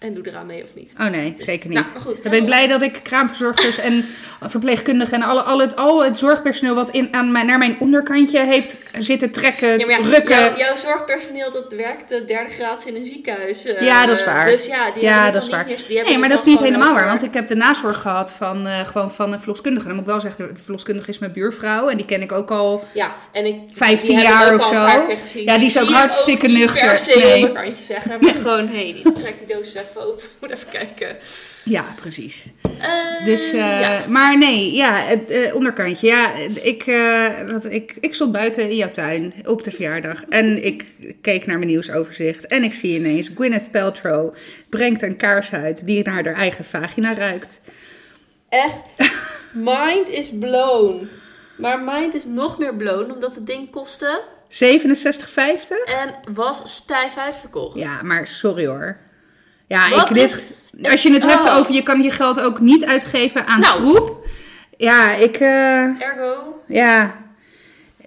En doe eraan mee of niet. Oh nee, zeker niet. Nou, maar goed. Dan ben ik blij dat ik kraamverzorgers en verpleegkundigen en alle, al, het, al het zorgpersoneel wat in, aan mijn, naar mijn onderkantje heeft zitten trekken, Ja, ja, rukken. jouw, jouw zorgpersoneel dat werkt de derde graads in een ziekenhuis. eh, Ja, dat is waar. Dus ja, die Ja, dat is waar. meer- Nee, maar dat is niet helemaal waar. Want ik heb de nazorg gehad van, eh, gewoon van een verloskundige. Dan moet ik wel zeggen, de verloskundige is mijn buurvrouw. En die ken ik ook al Ja, en ik... 15 die heb ik jaar of zo. Ja, die is ook hartstikke nuchter. Nee. onderkantje zeggen, maar gewoon, hé, hey, die trekt die doos even open. Moet even kijken. Ja, precies. Eh, Dus, eh, ja. maar nee, ja, het eh, onderkantje. Ja, ik, wat, ik, ik stond buiten in jouw tuin op de verjaardag. En ik keek naar mijn nieuwsoverzicht. En ik zie ineens Gwyneth Paltrow brengt een kaars uit die naar haar eigen vagina ruikt. Echt, mind is blown. Maar mind is nog meer blown, omdat het ding kostte 67,50? en was stijf uitverkocht. Ja, maar sorry hoor. Ja, Wat ik, dit, als je het hebt Oh. over je kan je geld ook niet uitgeven aan Nou. troep. Ja, ik, eh, Ergo, ja,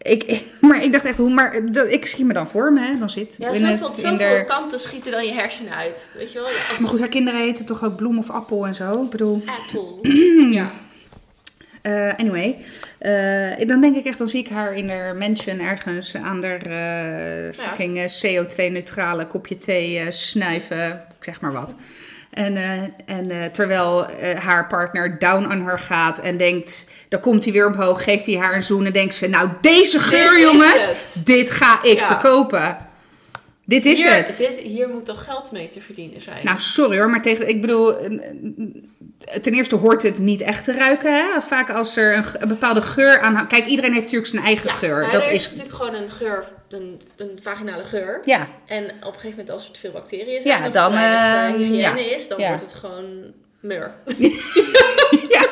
ik, maar ik dacht echt, hoe, maar dat, ik zie me dan voor me, hè. Dan zit Ja, zoveel, in zoveel de- kanten schieten dan je hersenen uit. Weet je wel? Ja, Maar goed, haar kinderen heten toch ook bloem of appel en zo. Ik bedoel, Apple. ja. eh, anyway. Eh, dan denk ik echt, dan zie ik haar in haar mansion ergens aan de eh, fucking eh, CO2-neutrale kopje thee snuiven. Ik zeg maar wat. En, eh, en eh, terwijl eh, haar partner down aan haar gaat en denkt, dan komt hij weer omhoog, geeft hij haar een zoen en denkt ze, nou deze geur jongens, dit ga ik Ja. verkopen. Dit is hier, het. Dit, hier moet toch geld mee te verdienen zijn? Nou, sorry hoor, maar tegen, ik bedoel, ten eerste hoort het niet echt te ruiken. Hè? Vaak als er een, bepaalde geur aan. Kijk, iedereen heeft natuurlijk zijn eigen ja, geur. maar Dat er is, is, natuurlijk gewoon een geur, een, een vaginale geur. ja, En op een gegeven moment als er te veel bacteriën zijn, Ja, dan, eh, hygiëne ja. is, dan wordt het gewoon mur. ja.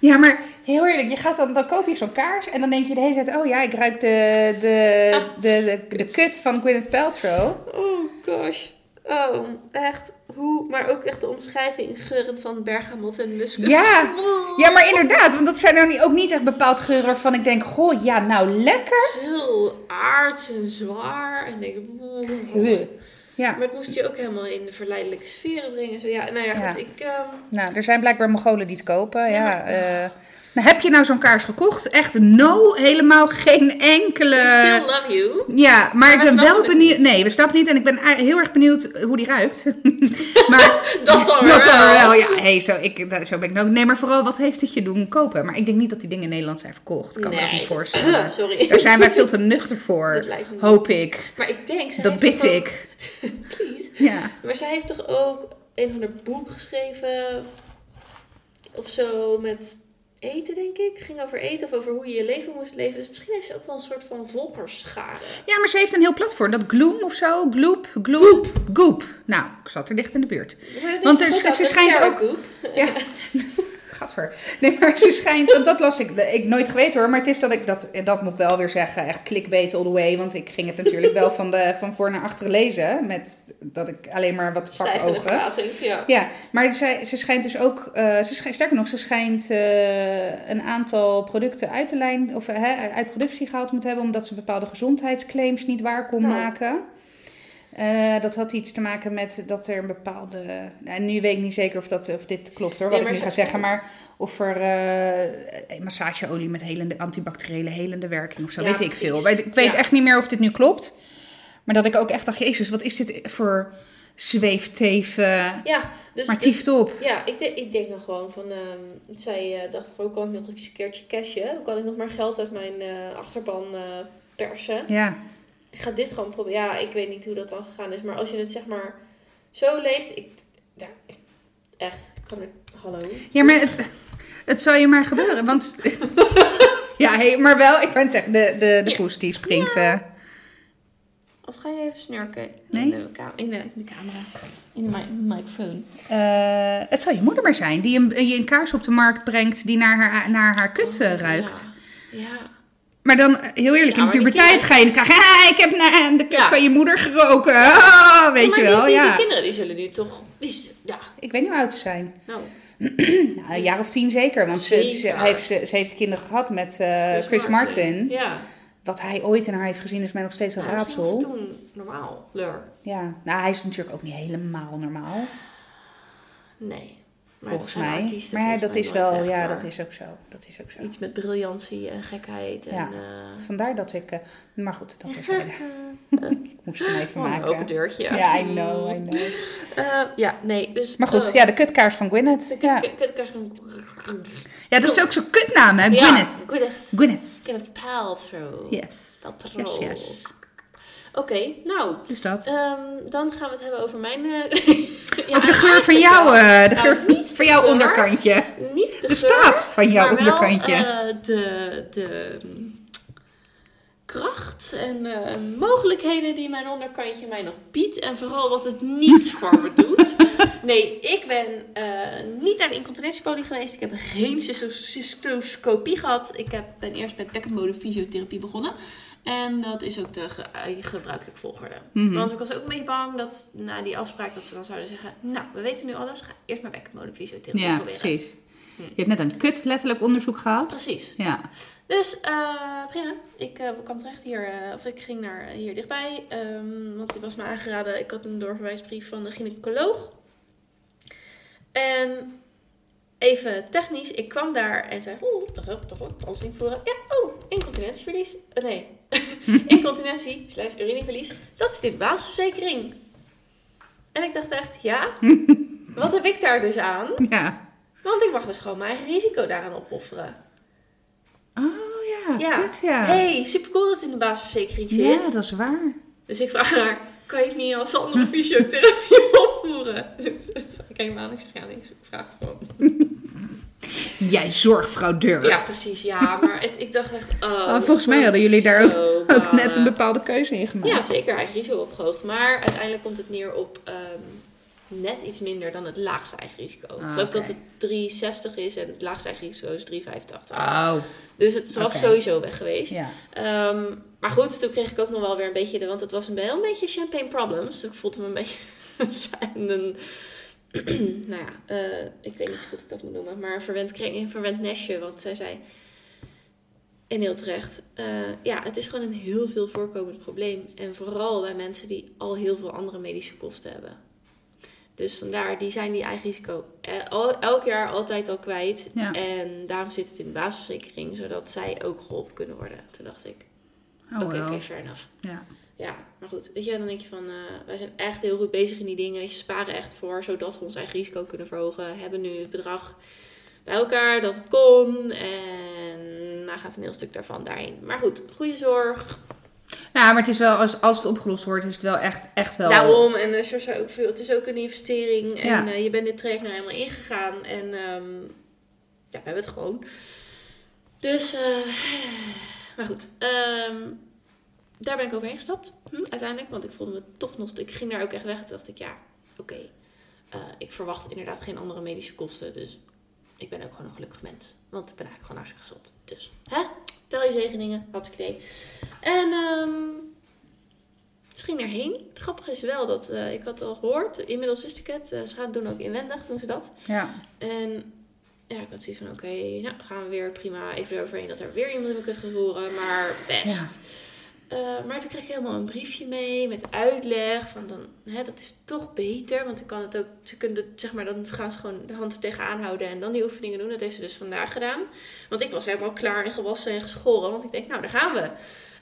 ja, maar heel eerlijk, je gaat dan, dan koop je zo'n kaars en dan denk je de hele tijd, oh ja, ik ruik de, de, de, de, de kut van Gwyneth Paltrow. Oh gosh. Oh, echt. Hoe, maar ook echt de omschrijving geurend van bergamot en muskus. Ja. Ja, maar inderdaad, want dat zijn nou niet, ook niet echt bepaald geuren waarvan ik denk, goh, ja, nou lekker. Heel aards en zwaar. En denk, Ja. Maar het moest je ook helemaal in de verleidelijke sferen brengen. Zo, ja, nou ja, ik... ehm, Nou, er zijn blijkbaar Mongolen die het kopen. Ja, maar- eh. Nou, heb je nou zo'n kaars gekocht? Echt no, helemaal geen enkele. we still love you. Ja, maar, ik ben wel benieuwd. Nee, we snappen niet. En ik ben heel erg benieuwd hoe die ruikt. maar Dat dan weer dat dan wel. wel. Ja, hey, zo, ik, dat- zo ben ik ook. Nee, maar vooral, wat heeft het je doen kopen? Maar ik denk niet dat die dingen in Nederland zijn verkocht. Ik kan me dat Nee. niet voorstellen. Sorry. Daar zijn wij veel te nuchter voor. Dat lijkt me niet. Hoop ik. Maar ik denk... Dat bid ook- ik. Please. Ja. Maar zij heeft toch ook een van haar boek geschreven... Of zo met eten, denk ik. Het ging over eten of over hoe je je leven moest leven. Dus misschien heeft ze ook wel een soort van volgersschade. Ja, maar ze heeft een heel platform. Dat Gloom of zo. Gloop. Gloop. Goop. Nou, ik zat er dicht in de buurt. Want er- ze- ze schijnt ook- Ja. Gadver. Nee, maar ze schijnt, want dat las ik, ik nooit geweten hoor, maar het is dat ik, dat, dat moet ik wel weer zeggen, echt clickbait all the way, want ik ging het natuurlijk wel van, de, van voor naar achteren lezen, met dat ik alleen maar wat vakogen. ja. Ja, maar zij, ze schijnt dus ook, eh, ze schijnt, sterker nog, ze schijnt eh, een aantal producten uit de lijn, of uit productie gehaald moet hebben, omdat ze bepaalde gezondheidsclaims niet waar kon Nou. maken. Eh, dat had iets te maken met dat er een bepaalde. Nou, nu weet ik niet zeker of, dat, of dit klopt hoor, wat Nee, ik nu ga ze- zeggen. Maar of er eh, massageolie met helende, antibacteriële helende werking of zo, Ja, weet ik veel. Ik weet Ja. echt niet meer of dit nu klopt. Maar dat ik ook echt dacht, jezus, wat is dit voor zweefteven? Ja, dus, maar tieft op. ja, ik, denk- ik denk dan gewoon van, ehm, zij eh, dacht gewoon, kan ik nog eens een keertje cashen? Hoe kan ik nog maar geld uit mijn achterban persen? Ja. Ik ga dit gewoon proberen. Ja, ik weet niet hoe dat dan gegaan is, maar als je het zeg maar zo leest, ik, ja, echt, ik kan er, hallo. ja, maar het, het zal je maar gebeuren. Want. ja, hey, maar wel, ik het zeggen, de, de, de Ja. poes die springt. eh, Of ga je even snurken Nee? in, de, in, de, in de camera, in de mi- microfoon? Eh, het zal je moeder maar zijn die een, die een kaars op de markt brengt die naar haar, naar haar kut eh, Oh, ruikt. Ja. ja. Maar dan, eh, heel eerlijk, Ja, in die puberteit ga je dan krijgen, "Ha, ik heb naar de kut Ja. van je moeder geroken. Ah, weet maar je wel, die, ja. Die kinderen die zullen nu toch, die, ja, Ik weet niet hoe oud ze zijn. nou, Nou, een jaar of tien zeker, want ze, heeft, ze, ze heeft kinderen gehad met eh, Chris Chris Martin. Ja. Wat hij ooit in haar heeft gezien is mij nog steeds een Nou, misschien was raadsel. toen normaal, lur. Ja, nou hij is natuurlijk ook niet helemaal normaal, Nee. Volgens mij. artiesten Maar volgens dat mij is wel, echt, ja, dat is ook zo. Dat is ook zo. Iets met briljantie en gekheid. En, Ja. eh, Vandaar dat ik, eh, maar goed, dat is Ik moest hem even Oh, een maken. open deurtje. Ja, I know, I know. Eh, ja, nee, dus... Maar goed, ja, de kutkaars van Gwyneth. de Ja, kut- kut- kut- ja dat is ook zo'n kutnaam, hè? Ja, Gwyneth. Gwyneth. Gwyneth. Gwyneth Paltrow. Yes. Paltrow. Yes, yes. Oké, nou, Dus dat. ehm, dan gaan we het hebben over mijn... ja, Over de geur van jou, wel. eh, de Nou, geur de van jouw geur. onderkantje. Niet de, De geur, staat van jouw wel, onderkantje. eh, de, de mm, kracht en mogelijkheden die mijn onderkantje mij nog biedt. En vooral wat het niet voor me doet. Nee, ik ben niet naar de incontinentiepolie geweest. Ik heb geen cysto- cystoscopie gehad. Ik heb, ben eerst met bekkenbodem fysiotherapie begonnen. En dat is ook de ge- eh, gebruikelijke volgorde. Mhm. Want ik was ook een beetje bang dat na die afspraak dat ze dan zouden zeggen... Nou, we weten nu alles. Ga eerst maar bekkenbodem fysiotherapie Ja, proberen. precies. Je hebt net een kut letterlijk onderzoek gehad. Precies. Ja. Dus eh, prima. Ik eh, kwam terecht hier, eh, of ik ging naar hier dichtbij. ehm, want die was me aangeraden. Ik had een doorverwijsbrief van de gynaecoloog. En even technisch, ik kwam daar en zei: Oeh, dat is toch wat, alles invoeren. Ja, oh, incontinentieverlies. Eh, nee, incontinentie slash urineverlies. Dat is dit basisverzekering. En ik dacht echt: Ja, wat heb ik daar dus aan? Ja. Want ik mag dus gewoon mijn eigen risico daaraan opofferen. Oh ja, Ja. ja. hey, super cool dat het in de basisverzekering zit. ja, dat is waar. Dus ik vraag haar, kan je het niet als andere fysiotherapie opvoeren? Dus ik helemaal aan. Ik zeg, ja nee, ik vraag het gewoon. Jij zorgfraudeur. Ja, precies. Ja, maar het, ik dacht echt, oh. Oh, volgens mij hadden jullie daar Ook net een bepaalde keuze in gemaakt. Ja, zeker. Eigen risico opgehoogd. Maar uiteindelijk komt het neer op ehm, net iets minder dan het laagste eigen risico. ik Ah, geloof oké. dat het 360 is en het laagste eigen risico is 385. Oh, Dus het was sowieso weg geweest. ja. Ehm, maar goed, toen kreeg ik ook nog wel weer een beetje de, want het was een, wel een beetje champagne problems. Dus ik voelde me een beetje een, nou ja, eh, ik weet niet zo goed hoe ik dat moet noemen, maar een verwend, kring- een verwend nestje. Want zij zei, en heel terecht, eh, ja, het is gewoon een heel veel voorkomend probleem. En vooral bij mensen die al heel veel andere medische kosten hebben. Dus vandaar, die zijn die eigen risico eh, elk jaar altijd al kwijt. Ja. En daarom zit het in de basisverzekering, zodat zij ook geholpen kunnen worden. Toen dacht ik, Oh, oké, wel. oké, fair enough. Ja. Ja, maar goed, weet je, dan denk je van, eh, wij zijn echt heel goed bezig in die dingen. We sparen echt voor, zodat we ons eigen risico kunnen verhogen. Hebben nu het bedrag bij elkaar dat het kon. En nou gaat een heel stuk daarvan daarheen. Maar goed, goede zorg. Nou, maar het is wel, als, als het opgelost wordt, is het wel echt, echt wel... Daarom, en uh, zoals ook veel, het is ook een investering. En Ja. eh, je bent dit traject nou helemaal ingegaan. En ehm, ja, we hebben het gewoon. Dus, eh, maar goed. ehm, daar ben ik overheen gestapt, hm, uiteindelijk. Want ik voelde me toch nog... Ik ging daar ook echt weg en toen dacht ik, ja, oké. eh, ik verwacht inderdaad geen andere medische kosten. Dus ik ben ook gewoon een gelukkig mens. Want ik ben eigenlijk gewoon hartstikke gezond. Dus, hè? Tel je zegeningen. Hartstikke idee. En, ehm... Dus ging erheen. Het grappige is wel dat eh, ik had al gehoord, inmiddels wist ik het. eh, ze gaan het doen ook inwendig, doen ze dat. Ja. En ja, ik had zoiets van: oké, nou gaan we weer prima even eroverheen dat er weer iemand in kut gaat horen, maar best. Eh, maar toen kreeg ik helemaal een briefje mee met uitleg van dan, hè, dat is toch beter, want ik kan het ook, ze kunnen het, zeg maar, dan gaan ze gewoon de hand er tegenaan houden en dan die oefeningen doen. Dat heeft ze dus vandaag gedaan. Want ik was helemaal klaar en gewassen en geschoren, want ik denk, nou, daar gaan we.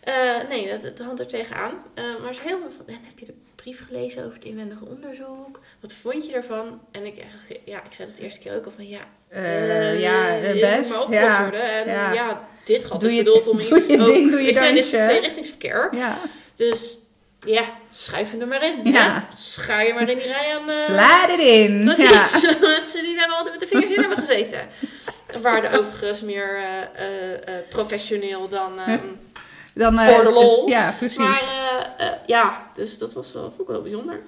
Eh, nee, dat, de hand er tegenaan. Eh, maar ze helemaal van, en heb je de brief gelezen over het inwendige onderzoek? Wat vond je ervan? En ik, ja, ik zei het de eerste keer ook al van, ja, ja, best. Maar Ja. En Ja. ja. Dit gat Doe is je- bedoeld om doe iets... je ook- ding, doe je ik zei, dit is tweerichtingsverkeer. ja. Dus ja, schuif hem er maar in. Ja. Ja. Schaar je maar in die rij aan... eh, Slide it in. Ja. Precies, mensen die daar al met de vingers in hebben gezeten. Waren overigens meer eh, eh, professioneel dan ehm, Dan, voor de lol. Ja, precies. Maar ja, dus dat was wel, vond ik wel bijzonder.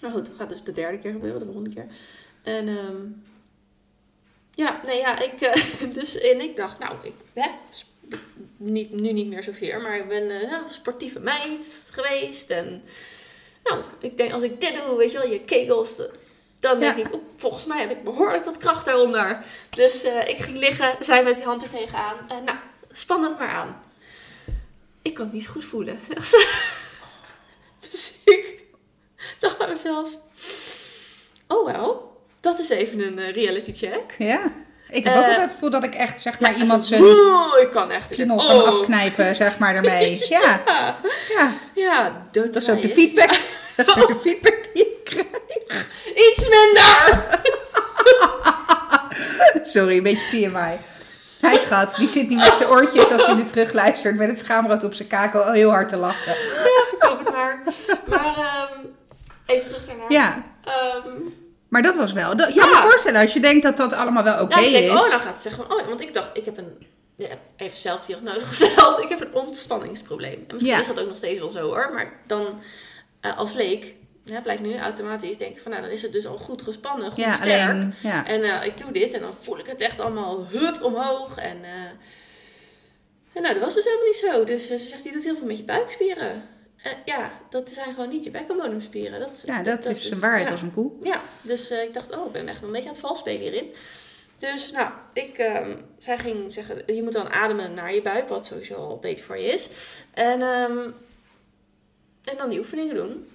Maar goed, dat gaat dus de derde keer gebeuren, de volgende keer. En ehm, ja, nee, ja, ik, eh, dus, en ik dacht, nou, ik hè, sp- niet, nu niet meer zoveel, maar ik ben eh, een sportieve meid geweest. En nou, ik denk, als ik dit doe, weet je wel, je kegels, de- dan denk Ja. ik, oeh, volgens mij heb ik behoorlijk wat kracht daaronder. Dus eh, ik ging liggen, zij met die hand er tegenaan. En nou, span het maar aan. Ik kan het niet goed voelen, zegt ze. Dus ik dacht bij mezelf, oh wel, dat is even een eh, reality check. Ja. Ik heb ook Eh, altijd het gevoel dat ik echt, zeg maar, Ja, iemand zijn zo, "Oeh, ik kan echt piemel oh, kan afknijpen, zeg maar, daarmee. Ja, Ja, ja. ja Dat is ook de feedback. Dat is ook de feedback die ik krijg. Iets minder! Sorry, een beetje TMI. Hij schat, die zit niet met zijn oortjes als je nu terugluistert met het schaamrood op zijn kakel heel hard te lachen. Ik hoop het maar. Maar ehm, even terug daarnaar. Ja, Ehm, maar dat was wel. Dat, ik Ja. kan me voorstellen als je denkt dat dat allemaal wel oké ik denk, is. oh, dan gaat ze zeggen, oh, want ik dacht, ik heb een, ja, even zelf diagnose gesteld, ik heb een ontspanningsprobleem. En misschien Ja. is dat ook nog steeds wel zo hoor, maar dan eh, als leek, ja, blijkt nu automatisch, denk ik van, nou, dan is het dus al goed gespannen, goed ja, sterk. alleen. Ja. En eh, ik doe dit en dan voel ik het echt allemaal hup omhoog. En, eh, en nou, dat was dus helemaal niet zo. Dus ze zegt, die doet heel veel met je buikspieren. Eh, ja, dat zijn gewoon niet je bekkenbodemspieren. Dat, is- ja, dat, is een waarheid ja. als een koe. Ja, dus eh, ik dacht, oh, ik ben echt wel een beetje aan het vals spelen hierin. Dus nou, ik, ehm, zij ging zeggen, je moet dan ademen naar je buik, wat sowieso al beter voor je is. En, ehm, en dan die oefeningen doen.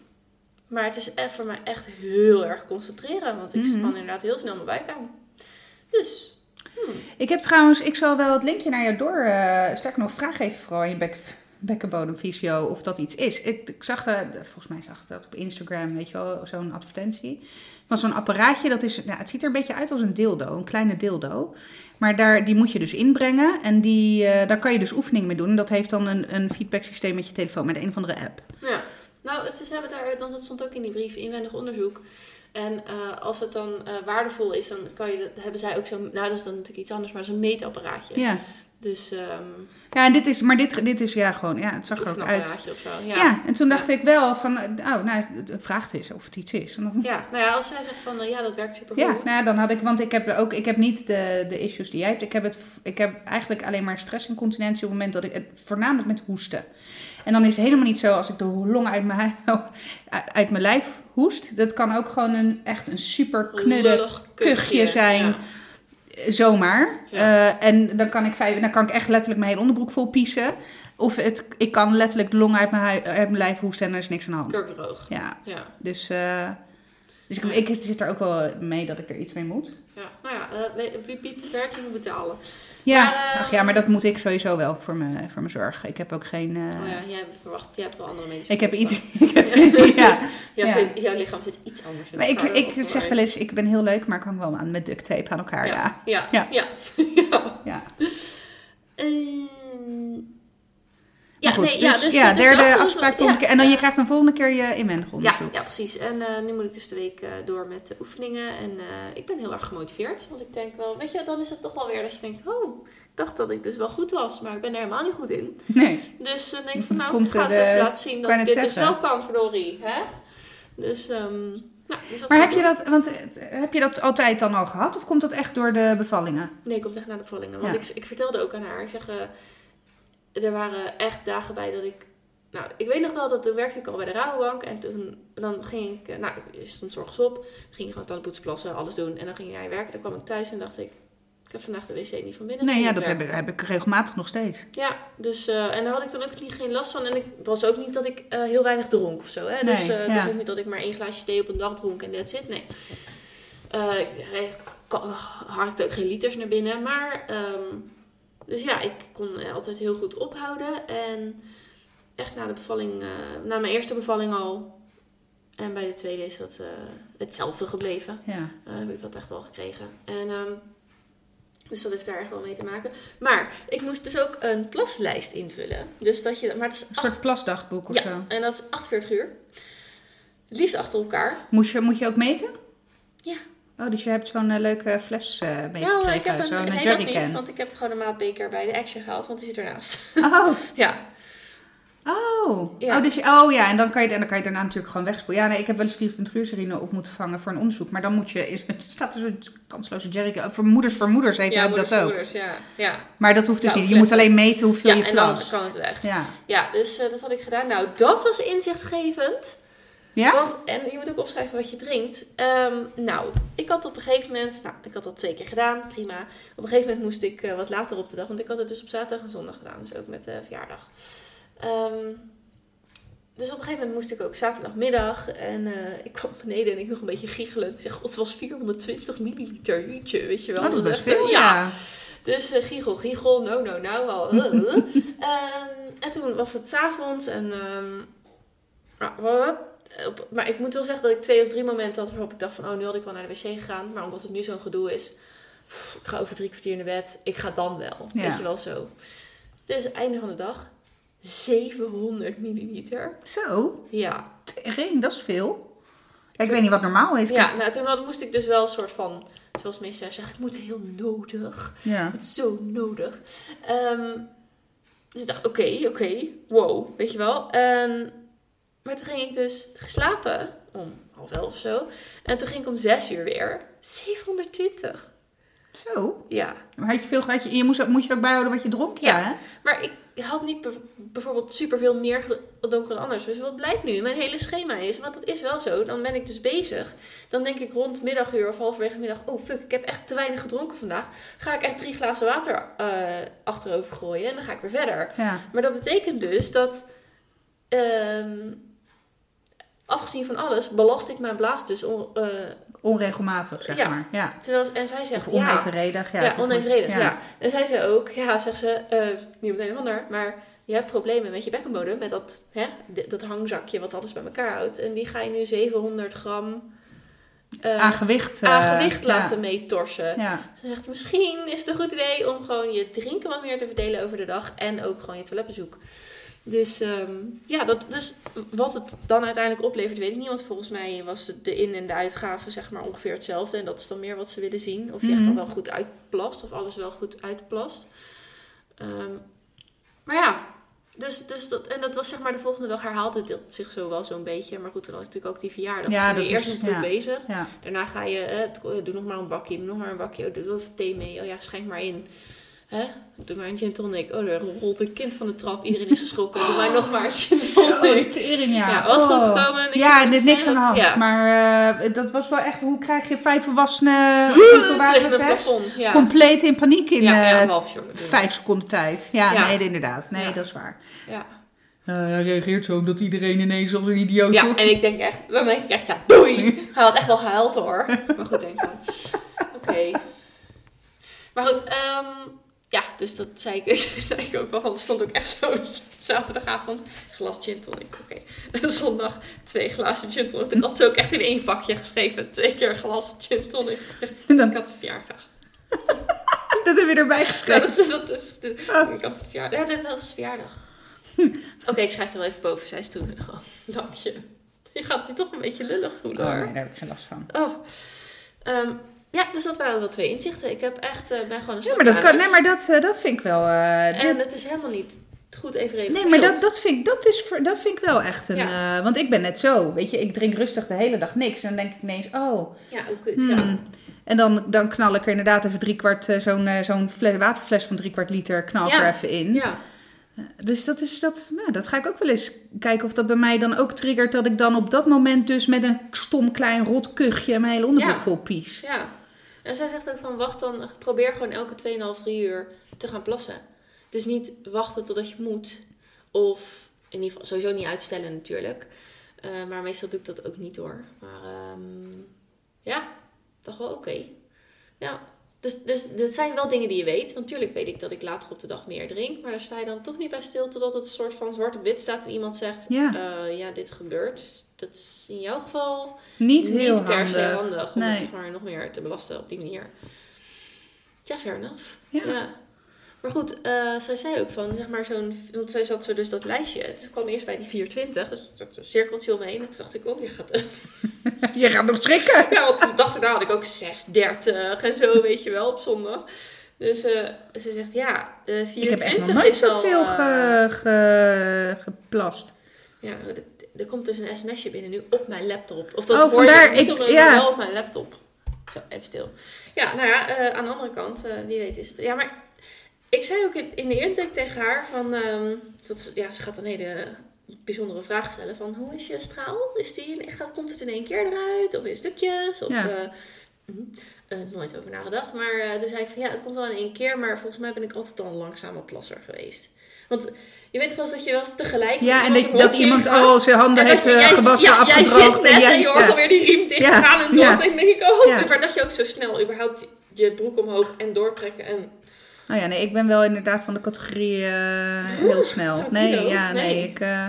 Maar het is echt voor mij echt heel erg concentreren, want ik Mhm. span inderdaad heel snel mijn buik aan. Dus, hmm, Ik heb trouwens, ik zal wel het linkje naar jou door. eh sterker nog, vraag even vooral aan je bek, bekkenbodemfysio of dat iets is. Ik, ik zag, eh, volgens mij zag ik dat op Instagram, weet je wel, zo'n advertentie. Van zo'n apparaatje, dat is, ja, het ziet er een beetje uit als een dildo, een kleine dildo. Maar daar, die moet je dus inbrengen en die, eh, daar kan je dus oefeningen mee doen. En dat heeft dan een, een feedback systeem met je telefoon, met een of andere app. ja. Nou, het is, hebben daar, dan, dat stond ook in die brief, inwendig onderzoek. En eh, als het dan waardevol is, dan kan je, dat- hebben zij ook zo'n, nou dat is dan natuurlijk iets anders, maar zo'n meetapparaatje. Ja, Dus ehm ja en dit is, maar dit, dit is ja gewoon, ja, het zag er ook uit. oefenapparaatje of zo. Ja. Ja. en toen dacht ik wel van, oh, nou, vraag het eens of het iets is. Ja, nou ja, als zij zegt van eh, ja, dat werkt super Ja, goed. nou ja, dan had ik, want ik heb ook, ik heb niet de, de issues die jij hebt. Ik heb, het, ik heb eigenlijk alleen maar stressincontinentie op het moment dat ik, het, voornamelijk met hoesten. En dan is het helemaal niet zo als ik de longen uit mijn, uit mijn lijf hoest. Dat kan ook gewoon een, echt een super knudde kuchje zijn. Ja. Zomaar. Ja. Eh, en dan kan, ik vijf, dan kan ik echt letterlijk mijn hele onderbroek vol piezen. Of het, ik kan letterlijk de longen uit mijn, hui- uit mijn lijf hoesten en er is niks aan de hand. Kurkdroog. Ja, Ja, dus, eh, dus ik, ik zit er ook wel mee dat ik er iets mee moet. Ja. Nou ja, eh, wie betalen. Ja, Maar, eh, ach ja, maar dat moet ik sowieso wel voor mijn, voor mijn zorg. Ik heb ook geen. eh, oh ja, jij verwacht, jij hebt wel andere medische ik heb iets. ik heb, ja. Ja, jouw lichaam zit iets anders in Maar ik, ik zeg wel eens, ik ben heel leuk, maar ik hang wel aan met duct tape aan elkaar. Ja. Ja, Ja. ja, ja. ja. Ja, ja, goed, nee, dus, ja, dus, ja, dus derde afspraak volgende ja, keer. En dan ja. je krijgt dan volgende keer je inwendig Ja, onderzoek. ja, precies. En eh, nu moet ik dus de week eh, door met de oefeningen. En eh, ik ben heel erg gemotiveerd. Want ik denk wel, weet je, dan is het toch wel weer dat je denkt... Oh, ik dacht dat ik dus wel goed was, maar ik ben er helemaal niet goed in. Nee. Dus dan denk ik van, nou, komt, ik ga eens eh, even laten zien dat ik dit dus wel kan, verdorie. Hè? Dus, ehm nou, dus dat Maar heb ik je, dat, want, eh, heb je dat altijd dan al gehad? Of komt dat echt door de bevallingen? Nee, ik kom echt naar de bevallingen. Want Ja. ik, ik vertelde ook aan haar, ik zeg, eh, er waren echt dagen bij dat ik... Nou, ik weet nog wel dat toen werkte ik al bij de Rabobank. En toen dan ging ik, eh, nou, je stond zorgens op. Ging je gewoon tandenpoetsen, plassen, alles doen. En dan ging jij werken. Dan kwam ik thuis en dacht ik, ik heb vandaag de wc niet van binnen Nee, ja, dat heb ik, heb ik regelmatig nog steeds. Ja, dus, eh, en daar had ik dan ook niet, geen last van. En ik was ook niet dat ik eh, heel weinig dronk of zo. Hè? dus Nee, eh, het was ook niet dat ik maar één glaasje thee op een dag dronk en that's it. Nee. Eh, ik harkte ook geen liters naar binnen. Maar, ehm, dus ja, ik kon altijd heel goed ophouden. En echt na de bevalling, eh, na mijn eerste bevalling al. En bij de tweede is dat eh, hetzelfde gebleven. Ja. Eh, heb ik dat echt wel gekregen. En, ehm, dus dat heeft daar echt wel mee te maken. Maar ik moest dus ook een plaslijst invullen. Dus dat je, maar dat is Een acht, soort plasdagboek of ja, zo. en dat is 48 uur. Liefst achter elkaar. Moet je, moet je ook meten? Ja. Oh, dus je hebt zo'n eh, leuke fles eh Ja, maar ik meegekregen. heb een, Zo'n nee, eh, dat niet, jerrycan. want ik heb gewoon een maatbeker bij de Action gehaald, want die zit ernaast. Oh, ja, oh. Ja. oh, dus je, oh ja, en dan kan je, het- en dan kan je daarna natuurlijk gewoon wegspoelen. Ja, nee, ik heb wel eens 24 uur serine op moeten vangen voor een onderzoek. Maar dan moet je, is, staat er zo'n kansloze jerrycan. Voor moeders voor moeders ja ik moeders dat ook. moeders, ja. ja. Maar dat hoeft dus Ja, niet. Je moet alleen meten hoeveel Ja, je en dan plast. kan het weg. Ja. Ja, dus dat had ik gedaan. Nou, dat was inzichtgevend. Ja? Want, en je moet ook opschrijven wat je drinkt. Ehm, nou, ik had op een gegeven moment, nou, ik had dat twee keer gedaan, prima. Op een gegeven moment moest ik eh, wat later op de dag, want ik had het dus op zaterdag en zondag gedaan, dus ook met de verjaardag. Ehm, dus op een gegeven moment moest ik ook zaterdagmiddag en eh, ik kwam beneden en ik nog een beetje giechelend. Ik zeg, god, het was 420 milliliter, jeetje, weet je wel. Oh, dat is best echt, veel, eh, ja. dus uh, giechel, giechel, no, no, nou wel. uh, uh. Ehm, en toen was het 's avonds en... wa- op- maar ik moet wel zeggen dat ik twee of drie momenten had waarop ik dacht van... Oh, nu had ik wel naar de wc gegaan. Maar omdat het nu zo'n gedoe is... pff, ik ga over drie kwartier naar bed. Ik ga dan wel. Ja. Weet je wel zo. Dus einde van de dag. 700 milliliter. Zo, Ja. tering, dat is veel. Ja, ik weet niet wat normaal is. Ja, nou toen had, moest ik dus wel een soort van... Zoals mensen zeggen, ik moet heel nodig. Ja. Het is zo nodig. Ehm, dus ik dacht, oké, oké, wow, weet je wel. En, maar toen ging ik dus slapen om half elf of zo. En toen ging ik om zes uur weer. 720. Zo. Ja. Maar had je veel, had je, je moest, moest je ook bijhouden wat je dronk? Ja, Ja. hè? Maar ik had niet bijvoorbeeld superveel meer gedronken dan anders. Dus wat blijkt nu? Mijn hele schema is, want dat is wel zo. Dan ben ik dus bezig. Dan denk ik rond middaguur of halverwege middag... Oh fuck, ik heb echt te weinig gedronken vandaag. Ga ik echt drie glazen water eh, achterover gooien en dan ga ik weer verder. Ja. Maar dat betekent dus dat... ehm, afgezien van alles, belast ik mijn blaas dus... on- eh, Onregelmatig, zeg Ja. maar. Ja. terwijl, en zij zegt... Of onevenredig. Ja, ja, onevenredig, ja. En zij zei ook, ja, zegt ze, eh, niet meteen een ander, maar je hebt problemen met je bekkenbodem, met dat, hè, dat hangzakje wat alles bij elkaar houdt. En die ga je nu 700 gram eh, Aan gewicht. eh, aan gewicht laten meetorsen. Ze zegt, misschien is het een goed idee om gewoon je drinken wat meer te verdelen over de dag en ook gewoon je toiletbezoek. Dus ehm, ja, dat, dus wat het dan uiteindelijk oplevert, weet ik niet. Want volgens mij was het de in- en de uitgaven zeg maar ongeveer hetzelfde. En dat is dan meer wat ze willen zien. Of je echt Mhm. dan wel goed uitplast. Of alles wel goed uitplast. Ehm, maar ja, dus, dus dat, en dat was zeg maar de volgende dag herhaalde dat zich zo wel zo'n beetje. Maar goed, toen had ik natuurlijk ook die verjaardag. Ja, dus dan ben dat je eerst natuurlijk ja. bezig. Ja. Daarna ga je, eh, doe nog maar een bakje, doe nog maar een bakje. Oh, doe doe even thee mee. Oh ja, schenk maar in. Hè? Doe maar een gin tonic. Oh, er rolt een kind van de trap. Iedereen is geschrokken. Doe mij nog maar een gin tonic. tering, ja. Ja, was goed Oh. gekomen. Niks Ja, er de is niks aan de hand. Ja. Maar eh, dat was wel echt, hoe krijg je vijf volwassenen Tegen het plafond. Ja. compleet in paniek in ja, ja, eh, half vijf seconden tijd? Ja, nee, inderdaad. Nee, dat is waar. Ja. hij reageert zo omdat iedereen ineens als een idioot ja, en ik denk echt, dan denk ik echt, ja, doei. Hij had echt wel gehuild hoor. Maar goed, denk ik. Oké. Maar goed, ehm, ja, dus dat zei ik, zei ik ook wel. Want er stond ook echt zo zaterdagavond glas gin tonic. Oké. En zondag twee glazen gin tonic. Ik had ze ook echt in één vakje geschreven. Twee keer glas gin tonic. En dan, Ik had een verjaardag. dat heb je erbij Ja, geschreven. dat, is- dat is, de- Oh. ik had een verjaardag. Ja, dat was verjaardag. Oké, ik schrijf er wel even boven. Zij is toen. Oh, dank je. Je gaat je toch een beetje lullig voelen Oh, hoor. nee, daar heb ik geen last van. Oh. Ehm, ja, dus dat waren wel twee inzichten. Ik heb echt, eh, ben gewoon een Ja, maar dat, kan, nee, maar dat, eh, dat vind ik wel... eh, En dit- het is helemaal niet goed evenredig Nee, maar dat, dat, vind ik, dat, is, dat vind ik wel echt een... want ik ben net zo, weet je. Ik drink rustig de hele dag niks. En dan denk ik ineens, oh... Ja, ook kut. hmm. Ja. En dan, dan knal ik er inderdaad even drie kwart... zo'n zo'n fles, waterfles van drie kwart liter knal ik Ja. er even in. ja. Dus dat, is, dat, ja, dat ga ik ook wel eens kijken of dat bij mij dan ook triggert... dat ik dan op dat moment dus met een stom klein rot kuchje... mijn hele onderbroek vol pies. Ja. En zij zegt ook van wacht dan, probeer gewoon elke 2,5, 3 uur te gaan plassen. Dus niet wachten totdat je moet. Of in ieder geval sowieso niet uitstellen natuurlijk. Eh, maar meestal doe ik dat ook niet hoor. Maar ehm, ja, toch wel oké. Ja. Dus, dus dat zijn wel dingen die je weet. Want natuurlijk weet ik dat ik later op de dag meer drink. Maar daar sta je dan toch niet bij stil totdat het een soort van zwart op wit staat. En iemand zegt, Ja. ja, ja dit gebeurt. Dat is in jouw geval Niet heel niet per se handig. om Nee. het maar, nog meer te belasten op die manier. Ja, fair enough. Ja. Maar goed, eh, zij zei ook van, zeg maar zo'n... Want zij zat zo dus dat lijstje. Het kwam eerst bij die 420, dus een cirkeltje omheen. En toen dacht ik, oh, je gaat... Je gaat nog schrikken. ja, want toen dacht ik, nou had ik ook 630 en zo, weet je wel, op zondag. Dus eh, ze zegt, ja, eh 420 Ik heb echt nog nooit zoveel ge, ge- geplast. Ja, er- komt dus een sms'je binnen nu op mijn laptop. Of dat Oh, hoor je vandaar, niet ik- op ja. wel op mijn laptop. Zo, even stil. Ja, nou ja, aan de andere kant, wie weet is het... Ja, maar ik zei ook in, in de intake tegen haar van... ehm, dat, ze- ja, ze gaat dan hele bijzondere vragen stellen van... Hoe is je straal? Is die, gaat, komt het in één keer eruit? Of in stukjes? Of... Ja. eh, mhm. Eh, nooit over nagedacht. Maar eh, toen zei ik van ja, het komt wel in één keer. Maar volgens mij ben ik altijd al een langzame plasser geweest. Want je weet wel dat je wel eens tegelijk... Ja, en dat, iemand dat iemand al zijn handen En heeft je- gewassen, ja, afgedroogd. Jij en, jij- je hoort ja. alweer die riem dicht Ja, gaan en door. En denk ik, oh, maar dat je ook zo snel überhaupt je broek omhoog en doortrekken. En, Oh ja, nee, ik ben wel inderdaad van de categorie eh, heel snel. nou, Nee, ja, nee, nee. ik... eh,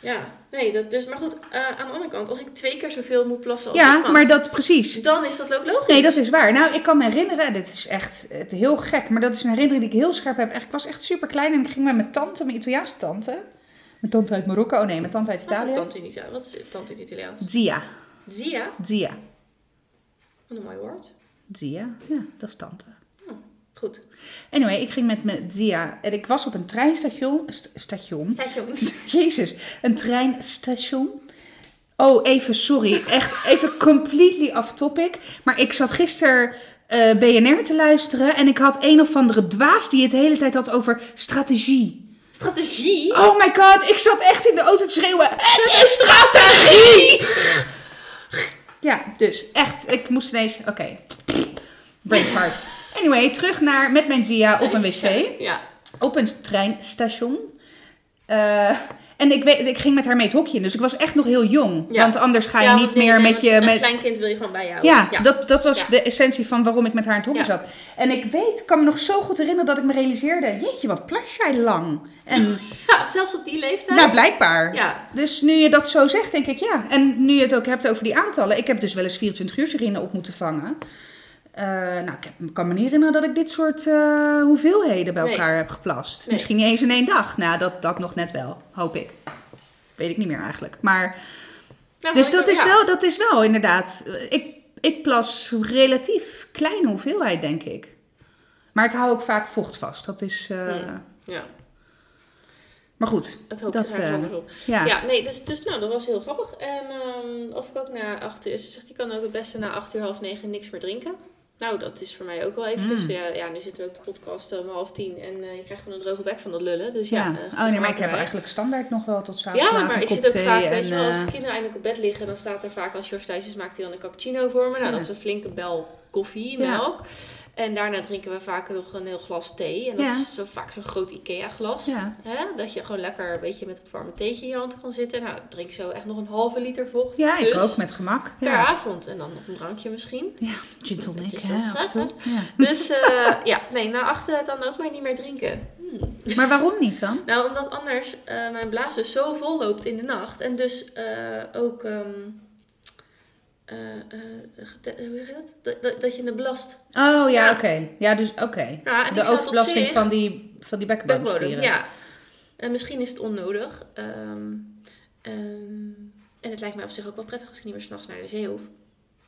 ja, nee, dat, dus, maar goed, eh, aan de andere kant, als ik twee keer zoveel moet plassen als ja, maar dat precies. dan is dat ook logisch. Nee, dat is waar. Nou, ik kan me herinneren, dit is echt eh, heel gek, maar dat is een herinnering die ik heel scherp heb. Ik was echt super klein en ik ging met mijn tante, mijn Italiaanse tante. Mijn tante uit Marokko, oh nee, mijn tante uit Wat is Italië. tante in Italië? Wat is tante in het Italiaans? Zia. Zia? Zia. Wat een mooi woord. Zia, ja, dat is tante. Goed. Anyway, ik ging met mijn Zia en ik was op een treinstation. st- station. Station. Jezus, een treinstation. Oh, even sorry. Echt even completely off topic. Maar ik zat gisteren eh, BNR te luisteren. En ik had een of andere dwaas die het de hele tijd had over strategie. Strategie? Oh my god, ik zat echt in de auto te schreeuwen. Het is strategie! Ja, dus echt, ik moest ineens, oké. Brain fart. Anyway, terug naar met mijn Zia op een wc. Ja. Op een treinstation. Eh, en ik, weet, ik ging met haar mee het hokje in, dus ik was echt nog heel jong. Ja. Want anders ga je Ja, niet nee, meer nee, met je... Een Met, klein kind wil je gewoon bij jou. ja, Dat, dat was Ja. de essentie van waarom ik met haar in het hokje Ja. zat. En ik weet, kan me nog zo goed herinneren dat ik me realiseerde... Jeetje, wat plas jij lang. En Ja, zelfs op die leeftijd. nou, blijkbaar. Ja. Dus nu je dat zo zegt, denk ik ja. En nu je het ook hebt over die aantallen. Ik heb dus wel eens 24 uur sirine op moeten vangen. Eh, nou, ik heb, kan me niet herinneren dat ik dit soort eh, hoeveelheden bij Nee. elkaar heb geplast. Nee. Misschien niet eens in één dag. Nou, dat, dat nog net wel, hoop ik. Weet ik niet meer eigenlijk. Maar, Nou, dus dat is, ja. wel, dat is wel inderdaad... Ik, ik plas relatief kleine hoeveelheid, denk ik. Maar ik hou ook vaak vocht vast. Dat is... eh, Hmm. Ja, Maar goed, het hoofd Dat, eh, anders op. ja. Ja, nee, dus, dus nou, dat was heel grappig. En ehm, of ik ook na acht uur... Ze zegt, je kan ook het beste na acht uur, half negen niks meer drinken. Nou, dat is voor mij ook wel even. Dus Mm. ja, ja, nu zitten we ook de podcast eh, om half tien. En eh, je krijgt gewoon een droge bek van dat lullen. Dus ja, Ja, eh, oh gezellig nee, maar ik heb eigenlijk standaard nog wel tot s'avonds Ja, laat maar ik zit ook vaak, en, weet je wel, als eh, de kinderen eindelijk op bed liggen, dan staat er vaak als George thuis is, maakt hij dan een cappuccino voor me. Nou, Ja. dat is een flinke bel koffie, Ja. En daarna drinken we vaak nog een heel glas thee. En dat Ja. is zo vaak zo'n groot Ikea glas. Ja. Hè? Dat je gewoon lekker een beetje met het warme theetje in je hand kan zitten. Nou, ik drink zo echt nog een halve liter vocht. ja, ik dus ook met gemak. Per Ja, avond. En dan nog een drankje misschien. ja gin tonic. Dus eh, ja, nee, na achter dan ook maar niet meer drinken. Hmm. Maar waarom niet dan? Nou, omdat anders eh, mijn blaas dus zo vol loopt in de nacht. En dus eh, ook... ehm, eh, eh, hoe zeg je dat? Dat, dat? je het belast. Oh ja, Ja. oké. Ja, dus oké. Ja, De overbelasting zich- van die, van die bekkenbodemspieren. ja. En misschien is het onnodig. Ehm, ehm, en het lijkt mij op zich ook wel prettig als ik niet meer s'nachts naar de zee hoef.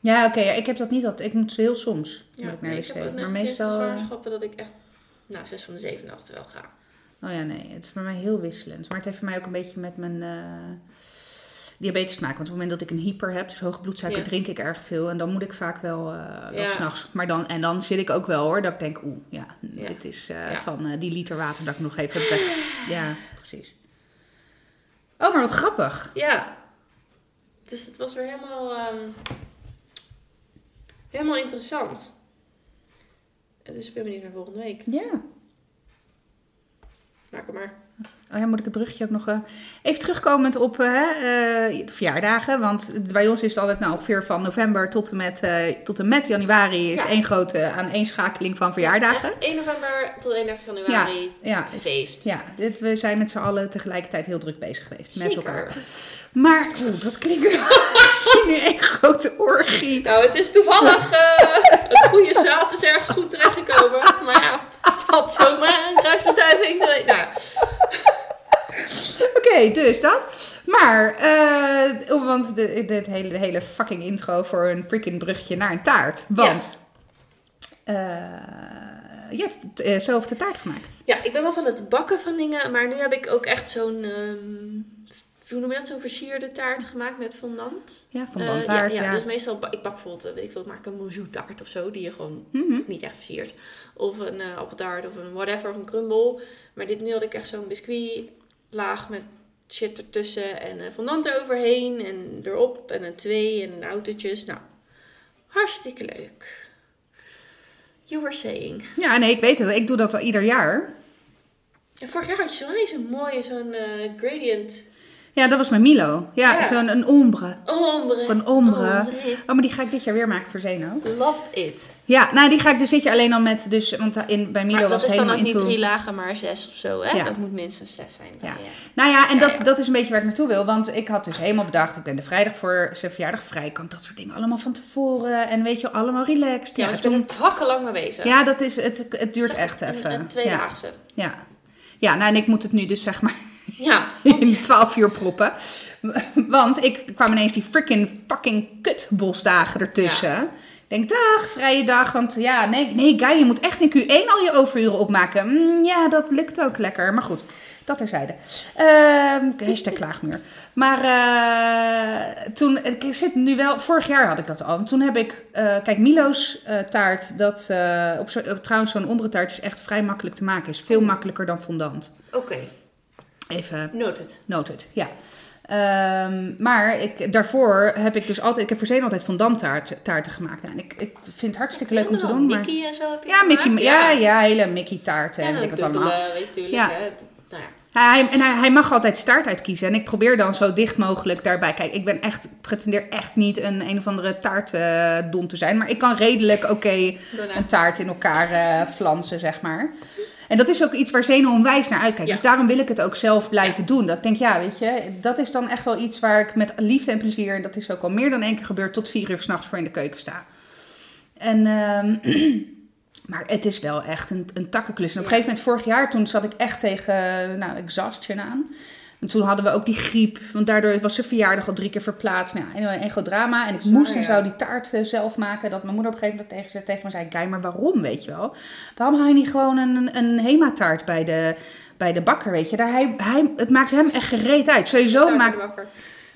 Ja, oké. ja, ik heb dat niet altijd. Ik moet heel soms Ja, moet ik naar nee, de ik wc. heb ook Maar meestal... eh, zwangerschappen dat ik echt... Nou, zes van de zeven nachten wel ga. Oh ja, nee. Het is bij mij heel wisselend. Maar het heeft voor mij ook een beetje met mijn... Diabetes te maken. Want op het moment dat ik een hyper heb, dus hoge bloedsuiker, Ja. drink ik erg veel. En dan moet ik vaak wel, eh wel Ja. s'nachts. Maar dan, en dan zit ik ook wel hoor, dat ik denk, oeh, ja, Ja. dit is eh, van eh, die liter water dat ik nog even heb weg. Ja, precies. Oh, maar wat grappig. Ja. Dus het was weer helemaal... ehm, helemaal interessant. Dus ik ben benieuwd naar volgende week. Ja. Maak hem maar. Oh ja, moet ik het bruggetje ook nog... eh, even terugkomend op eh, eh, de verjaardagen. Want bij ons is het altijd nou, ongeveer van november tot en met, tot en met januari... is Ja. één grote aaneenschakeling van verjaardagen. Echt 1 november tot 31 januari. Ja, Feest. Ja, dit, we zijn met z'n allen tegelijkertijd heel druk bezig geweest met elkaar. Maar, oeh, dat klinkt... ik zie nu één grote orgie. Nou, het is toevallig het goede zaad is ergens goed terechtgekomen. Maar ja, het had zomaar een kruisbestuiving. Nou, ja. Oké, dus dat. Maar, eh, oh, want de, dit hele, de hele fucking intro voor een freaking bruggetje naar een taart. Want, eh, je hebt eh, zelf de taart gemaakt. ja, ik ben wel van het bakken van dingen. Maar nu heb ik ook echt zo'n... ehm, hoe noem je dat? Zo'n versierde taart gemaakt met fondant. Ja, Eh, dan taart, ja, ja. ja, dus meestal, ik bak bijvoorbeeld, eh, weet ik veel, ik maak een monjou taart of zo, die je gewoon Mhm. niet echt versiert. Of een eh appeltaart of een whatever, of een crumble. Maar dit nu had ik echt zo'n biscuitlaag met shit ertussen en fondant eroverheen en erop en een twee en autootjes. Nou, hartstikke leuk. You were saying. Ja, nee, ik weet het. Ik doe dat al ieder jaar. En vorig jaar had je zo'n zo'n mooie, zo'n eh, gradient Ja, dat was mijn Milo. Ja, Ja. zo'n een ombre. ombre. Een ombre. Ombre. Oh, maar die ga ik dit jaar weer maken voor Zeno. Loved it. Ja, nou die ga ik dus dit jaar alleen al met, dus, want in, bij Milo Maar was dat het is dan helemaal ook niet drie lagen, maar zes of zo, hè? Ja. Dat moet minstens zes zijn. Ja. Ja. Nou ja, en Ja, dat, ja. dat is een beetje waar ik naartoe wil. Want ik had dus helemaal bedacht, ik ben de vrijdag voor zijn verjaardag vrij. Kan ik dat soort dingen allemaal van tevoren. En weet je, allemaal relaxed. Ja, Ja, dus ik toen- ben er takkenlang mee bezig. ja dat is, het, het duurt Het echt een- even. Een, ja. tweedaagse. Ja. ja, nou en ik moet het nu dus zeg maar Ja. in 12 uur proppen. Want ik kwam ineens die freaking fucking kutbosdagen ertussen. Ik denk, dag, vrije dag. Want ja, nee, nee, Guy, je moet echt in Q1 al je overuren opmaken. Mm, ja, dat lukt ook lekker. Maar goed, dat terzijde. Ehm hashtag klaagmuur. Maar eh, toen, ik zit nu wel, vorig jaar had ik dat al. En Toen heb ik, eh, kijk, Milo's eh, taart, dat, op zo, op- trouwens zo'n ombre taart is echt vrij makkelijk te maken. Is veel makkelijker dan fondant. Oké, Even noted. Noted, ja. Ehm, maar ik, daarvoor heb ik dus altijd, ik heb voor Zeen altijd fondant taart, taarten gemaakt. Nou, en ik, ik vind het hartstikke leuk om te doen. Maar... Mickey en zo heb je Ja, Mickey, gemaakt? ja, ja, hele Mickey taarten en Ja, weet ik dan wat allemaal. tuurlijk. Ja. Hè. Nou ja. Ja, hij, en hij, hij mag altijd staart uitkiezen. En ik probeer dan zo dicht mogelijk daarbij. Kijk, ik ben echt, ik pretendeer echt niet een een of andere taartdon te zijn. Maar ik kan redelijk oké een taart in elkaar eh flansen, zeg maar. En dat is ook iets waar Zeno onwijs naar uitkijkt. Ja. Dus daarom wil ik het ook zelf blijven doen. Dat ik denk, ja, weet je, dat is dan echt wel iets waar ik met liefde en plezier... en dat is ook al meer dan één keer gebeurd... tot vier uur s'nachts voor in de keuken sta. En, ehm, maar het is wel echt een, een takkenklus. En op een gegeven moment, vorig jaar, toen zat ik echt tegen, nou, exhaustion aan. En toen hadden we ook die griep, want daardoor was zijn verjaardag al drie keer verplaatst. Nou, ja, een, groot drama. En ik moest en ja. zou die taart eh, zelf maken. Dat mijn moeder op een gegeven moment tegen, tegen me zei, Kijk, maar waarom, weet je wel? Waarom hou je niet gewoon een, een Hema-taart bij de, bij de bakker, weet je? Daar, hij, hij, het maakt hem echt gereed uit. Sowieso maakt...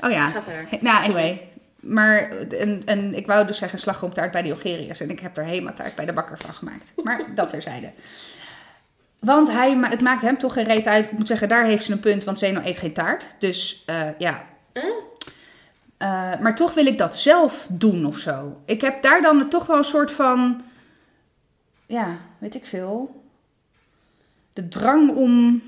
Oh ja, nou, anyway. Maar en, en ik wou dus zeggen slagroomtaart bij de Jogeriërs. En ik heb er Hema-taart bij de bakker van gemaakt. Maar dat terzijde. Want hij, het maakt hem toch geen reet uit. Ik moet zeggen, daar heeft ze een punt. Want Zeno eet geen taart. Dus eh, ja. Huh? Eh, maar toch wil ik dat zelf doen of zo. Ik heb daar dan toch wel een soort van... Ja, weet ik veel. De drang om...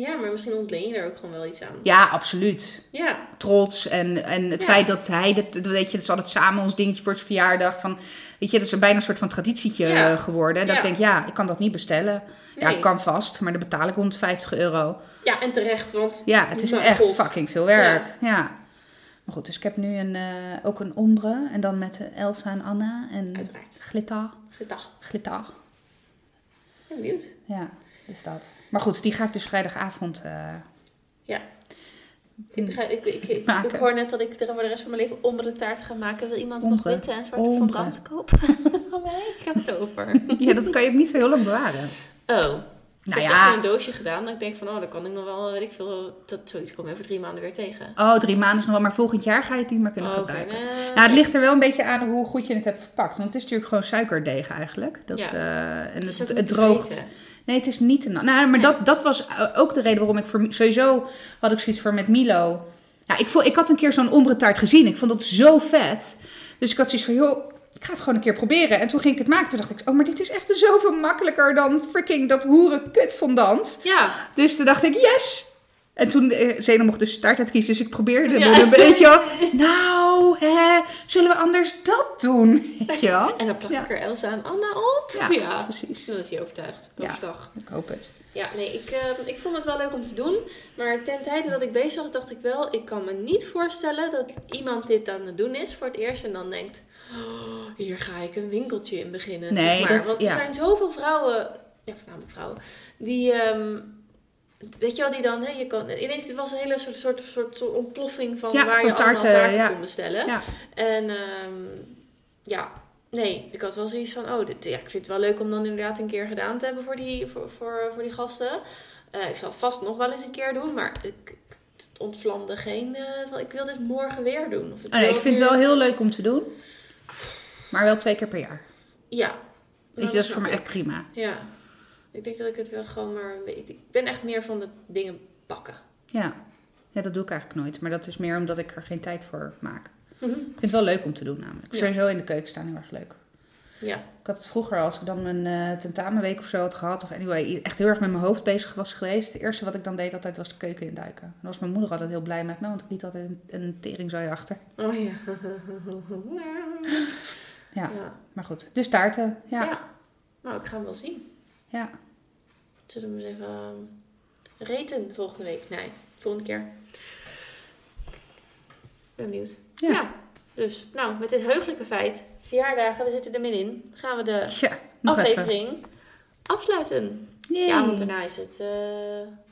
Ja, maar misschien ontleen je er ook gewoon wel iets aan. Ja, absoluut. Ja, trots en, en het Ja. feit dat hij, dat, weet je, dat is altijd samen ons dingetje voor zijn verjaardag. Van, weet je, dat is bijna een soort van traditietje Ja. eh, geworden. Dat Ja. ik denk, ja, ik kan dat niet bestellen. Ja, Nee. kan vast, maar dan betaal ik 150 euro. ja en terecht, want... Ja, het is Mijn echt god. fucking veel werk. Ja. Maar goed, dus ik heb nu een, eh, ook een ombre. En dan met eh, Elsa en Anna. En Uiteraard. glitter. Gedag. Glitter. Ik ben benieuwd. Ja, dus dat. Maar goed, die ga ik dus vrijdagavond... eh, Ja. Ik, begrijp, ik, ik, ik, ik hoor net dat ik voor de rest van mijn leven ombre taart ga maken. Wil iemand nog witte en zwarte Ombre. fondant kopen? oh ik heb het over. ja, dat kan je ook niet zo heel lang bewaren. Oh. Ik Nou heb in ja, een doosje gedaan. Dat ik denk van, oh, dan kan ik nog wel, weet ik veel, dat zoiets kom je over drie maanden weer tegen. oh, drie maanden is nog wel, maar volgend jaar ga je het niet meer kunnen Oh, gebruiken. nee. Nou, het ligt er wel een beetje aan hoe goed je het hebt verpakt. Want het is natuurlijk gewoon suikerdeeg eigenlijk. Dat, Ja. eh, en is het, het, droogt. Nee, het is niet te na- Nou, maar dat, dat was eh, ook de reden waarom ik voor... Sowieso had ik zoiets voor met Milo. Ja, ik, vond, ik had een keer zo'n ombre taart gezien. Ik vond dat zo vet. Dus ik had zoiets van, joh, ik ga het gewoon een keer proberen. En toen ging ik het maken. Toen dacht ik, oh, maar dit is echt zoveel makkelijker dan freaking dat hoeren kut fondant. Ja, Dus toen dacht ik, yes! En toen, eh, Zeno mocht dus taart uitkiezen, dus ik probeerde Ja. een beetje. Nou, hè, zullen we anders dat doen? Weet je wel? en dan plak Ja. ik er Elsa en Anna op. Ja, precies. Dan is hij overtuigd. Ja. Overstag. Ik hoop het. Ja, nee, ik, eh, ik vond het wel leuk om te doen. Maar ten tijde dat ik bezig was, dacht ik wel... Ik kan me niet voorstellen dat iemand dit aan het doen is voor het eerst. En dan denkt... "Oh, hier ga ik een winkeltje in beginnen. Nee, maar. dat- Want ja. er zijn zoveel vrouwen... Ja, voornamelijk vrouwen. Die... ehm, Weet je wel, die dan, hè, je kan, ineens het was een hele soort, soort, soort, ontploffing van Ja, waar van je allemaal taarten, taarten ja. kon bestellen. Ja. En ehm, ja, nee, ik had wel zoiets van, oh, dit, ja, ik vind het wel leuk om dan inderdaad een keer gedaan te hebben voor die, voor, voor, voor die gasten. Eh, ik zal het vast nog wel eens een keer doen, maar ik, ik- het ontvlamde geen, van, ik wil dit morgen weer doen. Of Oh, nee, wil ik vind het wel heel leuk om te doen. Maar wel twee keer per jaar. Ja. Je, dat is voor mij ik. echt prima. Ja. Ik denk dat ik het wel gewoon maar, ik ben echt meer van de dingen bakken. Ja. ja, dat doe ik eigenlijk nooit. Maar dat is meer omdat ik er geen tijd voor maak. Mhm. Ik vind het wel leuk om te doen namelijk. Ja. Sowieso in de keuken staan heel erg leuk. Ja. Ik had het vroeger, als ik dan een eh, tentamenweek of zo had gehad, of anyway, echt heel erg met mijn hoofd bezig was geweest. Het eerste wat ik dan deed altijd was de keuken induiken. En dan was mijn moeder altijd heel blij met me, want ik liet altijd een, een teringzooi achter. Oh ja. Ja, ja. maar goed. Dus taarten, ja. Ja. Nou, ik ga hem wel zien. Ja. Zullen we eens even ehm, reten volgende week? Nee, volgende keer. Ben benieuwd. Ja. Ja. Dus, nou, met dit heugelijke feit, verjaardagen, we zitten er middenin, gaan we de even. aflevering afsluiten. Yay. Ja, want daarna is het... eh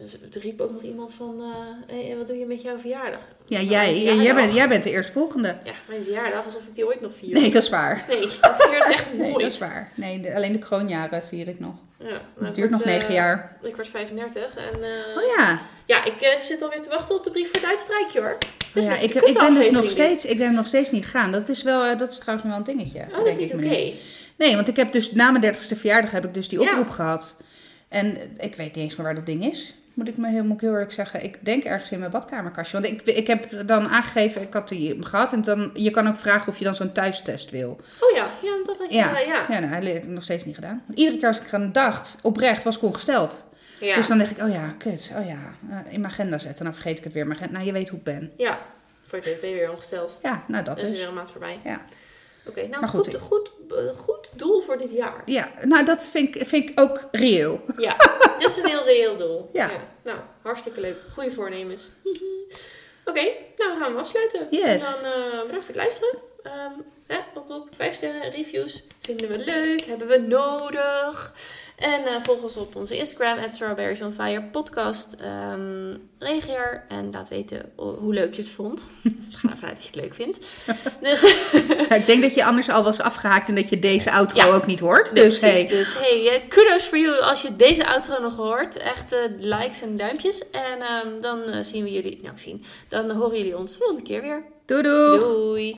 dus er riep ook nog iemand van, eh, hey, wat doe je met jouw verjaardag? Ja, Nou, jij, jij, bent, jij bent de eerstvolgende. Ja, mijn verjaardag, alsof ik die ooit nog vier. Nee, dat is waar. Nee, ik vier het echt Nee, nooit. dat is waar. Nee, de- alleen de kroonjaren vier ik nog. Ja, nou, Het duurt nog word, negen eh, jaar. Ik word 35 en eh, Oh ja. ja, ik eh, zit alweer te wachten op de brief voor het uitstrijkje hoor. Is ja ik, ik ben dus nog steeds, ik ben nog steeds niet gegaan. Dat is, wel, eh, dat is trouwens nog wel een dingetje. Oh, dat is niet oké. Nee, want ik heb dus na mijn dertigste verjaardag heb ik dus die Ja. oproep gehad. En ik weet niet eens meer waar dat ding is. Moet ik, me heel, moet ik heel eerlijk zeggen. Ik denk ergens in mijn badkamerkastje. Want ik, ik heb dan aangegeven, ik had die gehad. En dan, je kan ook vragen of je dan zo'n thuistest wil. Oh ja, ja, dat had je. Ja, Ja, ja. ja nou, hij heeft het nog steeds niet gedaan. Want iedere keer als ik eraan dacht, oprecht, was ik ongesteld. Ja. Dus dan denk ik, oh ja, kut. Oh ja, eh, in mijn agenda zetten. Dan vergeet ik het weer. Maar nou, je weet hoe ik ben. ja. Voor het weet ben je weer ongesteld. Ja, nou dat Dat is is. weer een maand voorbij. Ja. Oké, nou Maar goed, goed, goed, goed, doel voor dit jaar. Ja, nou dat vind ik, vind ik ook reëel. Ja, dit is een heel reëel doel. Ja. Nou, hartstikke leuk. Goede voornemens. Oké, nou gaan we afsluiten. Yes. En dan eh, bedankt voor het luisteren. Ehm hè, oproep, 5 sterren, reviews. Vinden we leuk, hebben we nodig. En eh, volg ons op onze Instagram, at Strawberries on Fire podcast. Ehm, reageer en laat weten ho- hoe leuk je het vond. Ik ga ervan uit dat je het leuk vindt. Dus, Ja, ik denk dat je anders al was afgehaakt en dat je deze outro Ja. ook niet hoort. Dus precies. hey, Dus hey, eh, kudos voor jullie als je deze outro nog hoort. Echt likes en duimpjes. En ehm, dan eh, zien we jullie, nou zien, dan horen jullie ons de volgende keer weer. doei doei. Doei!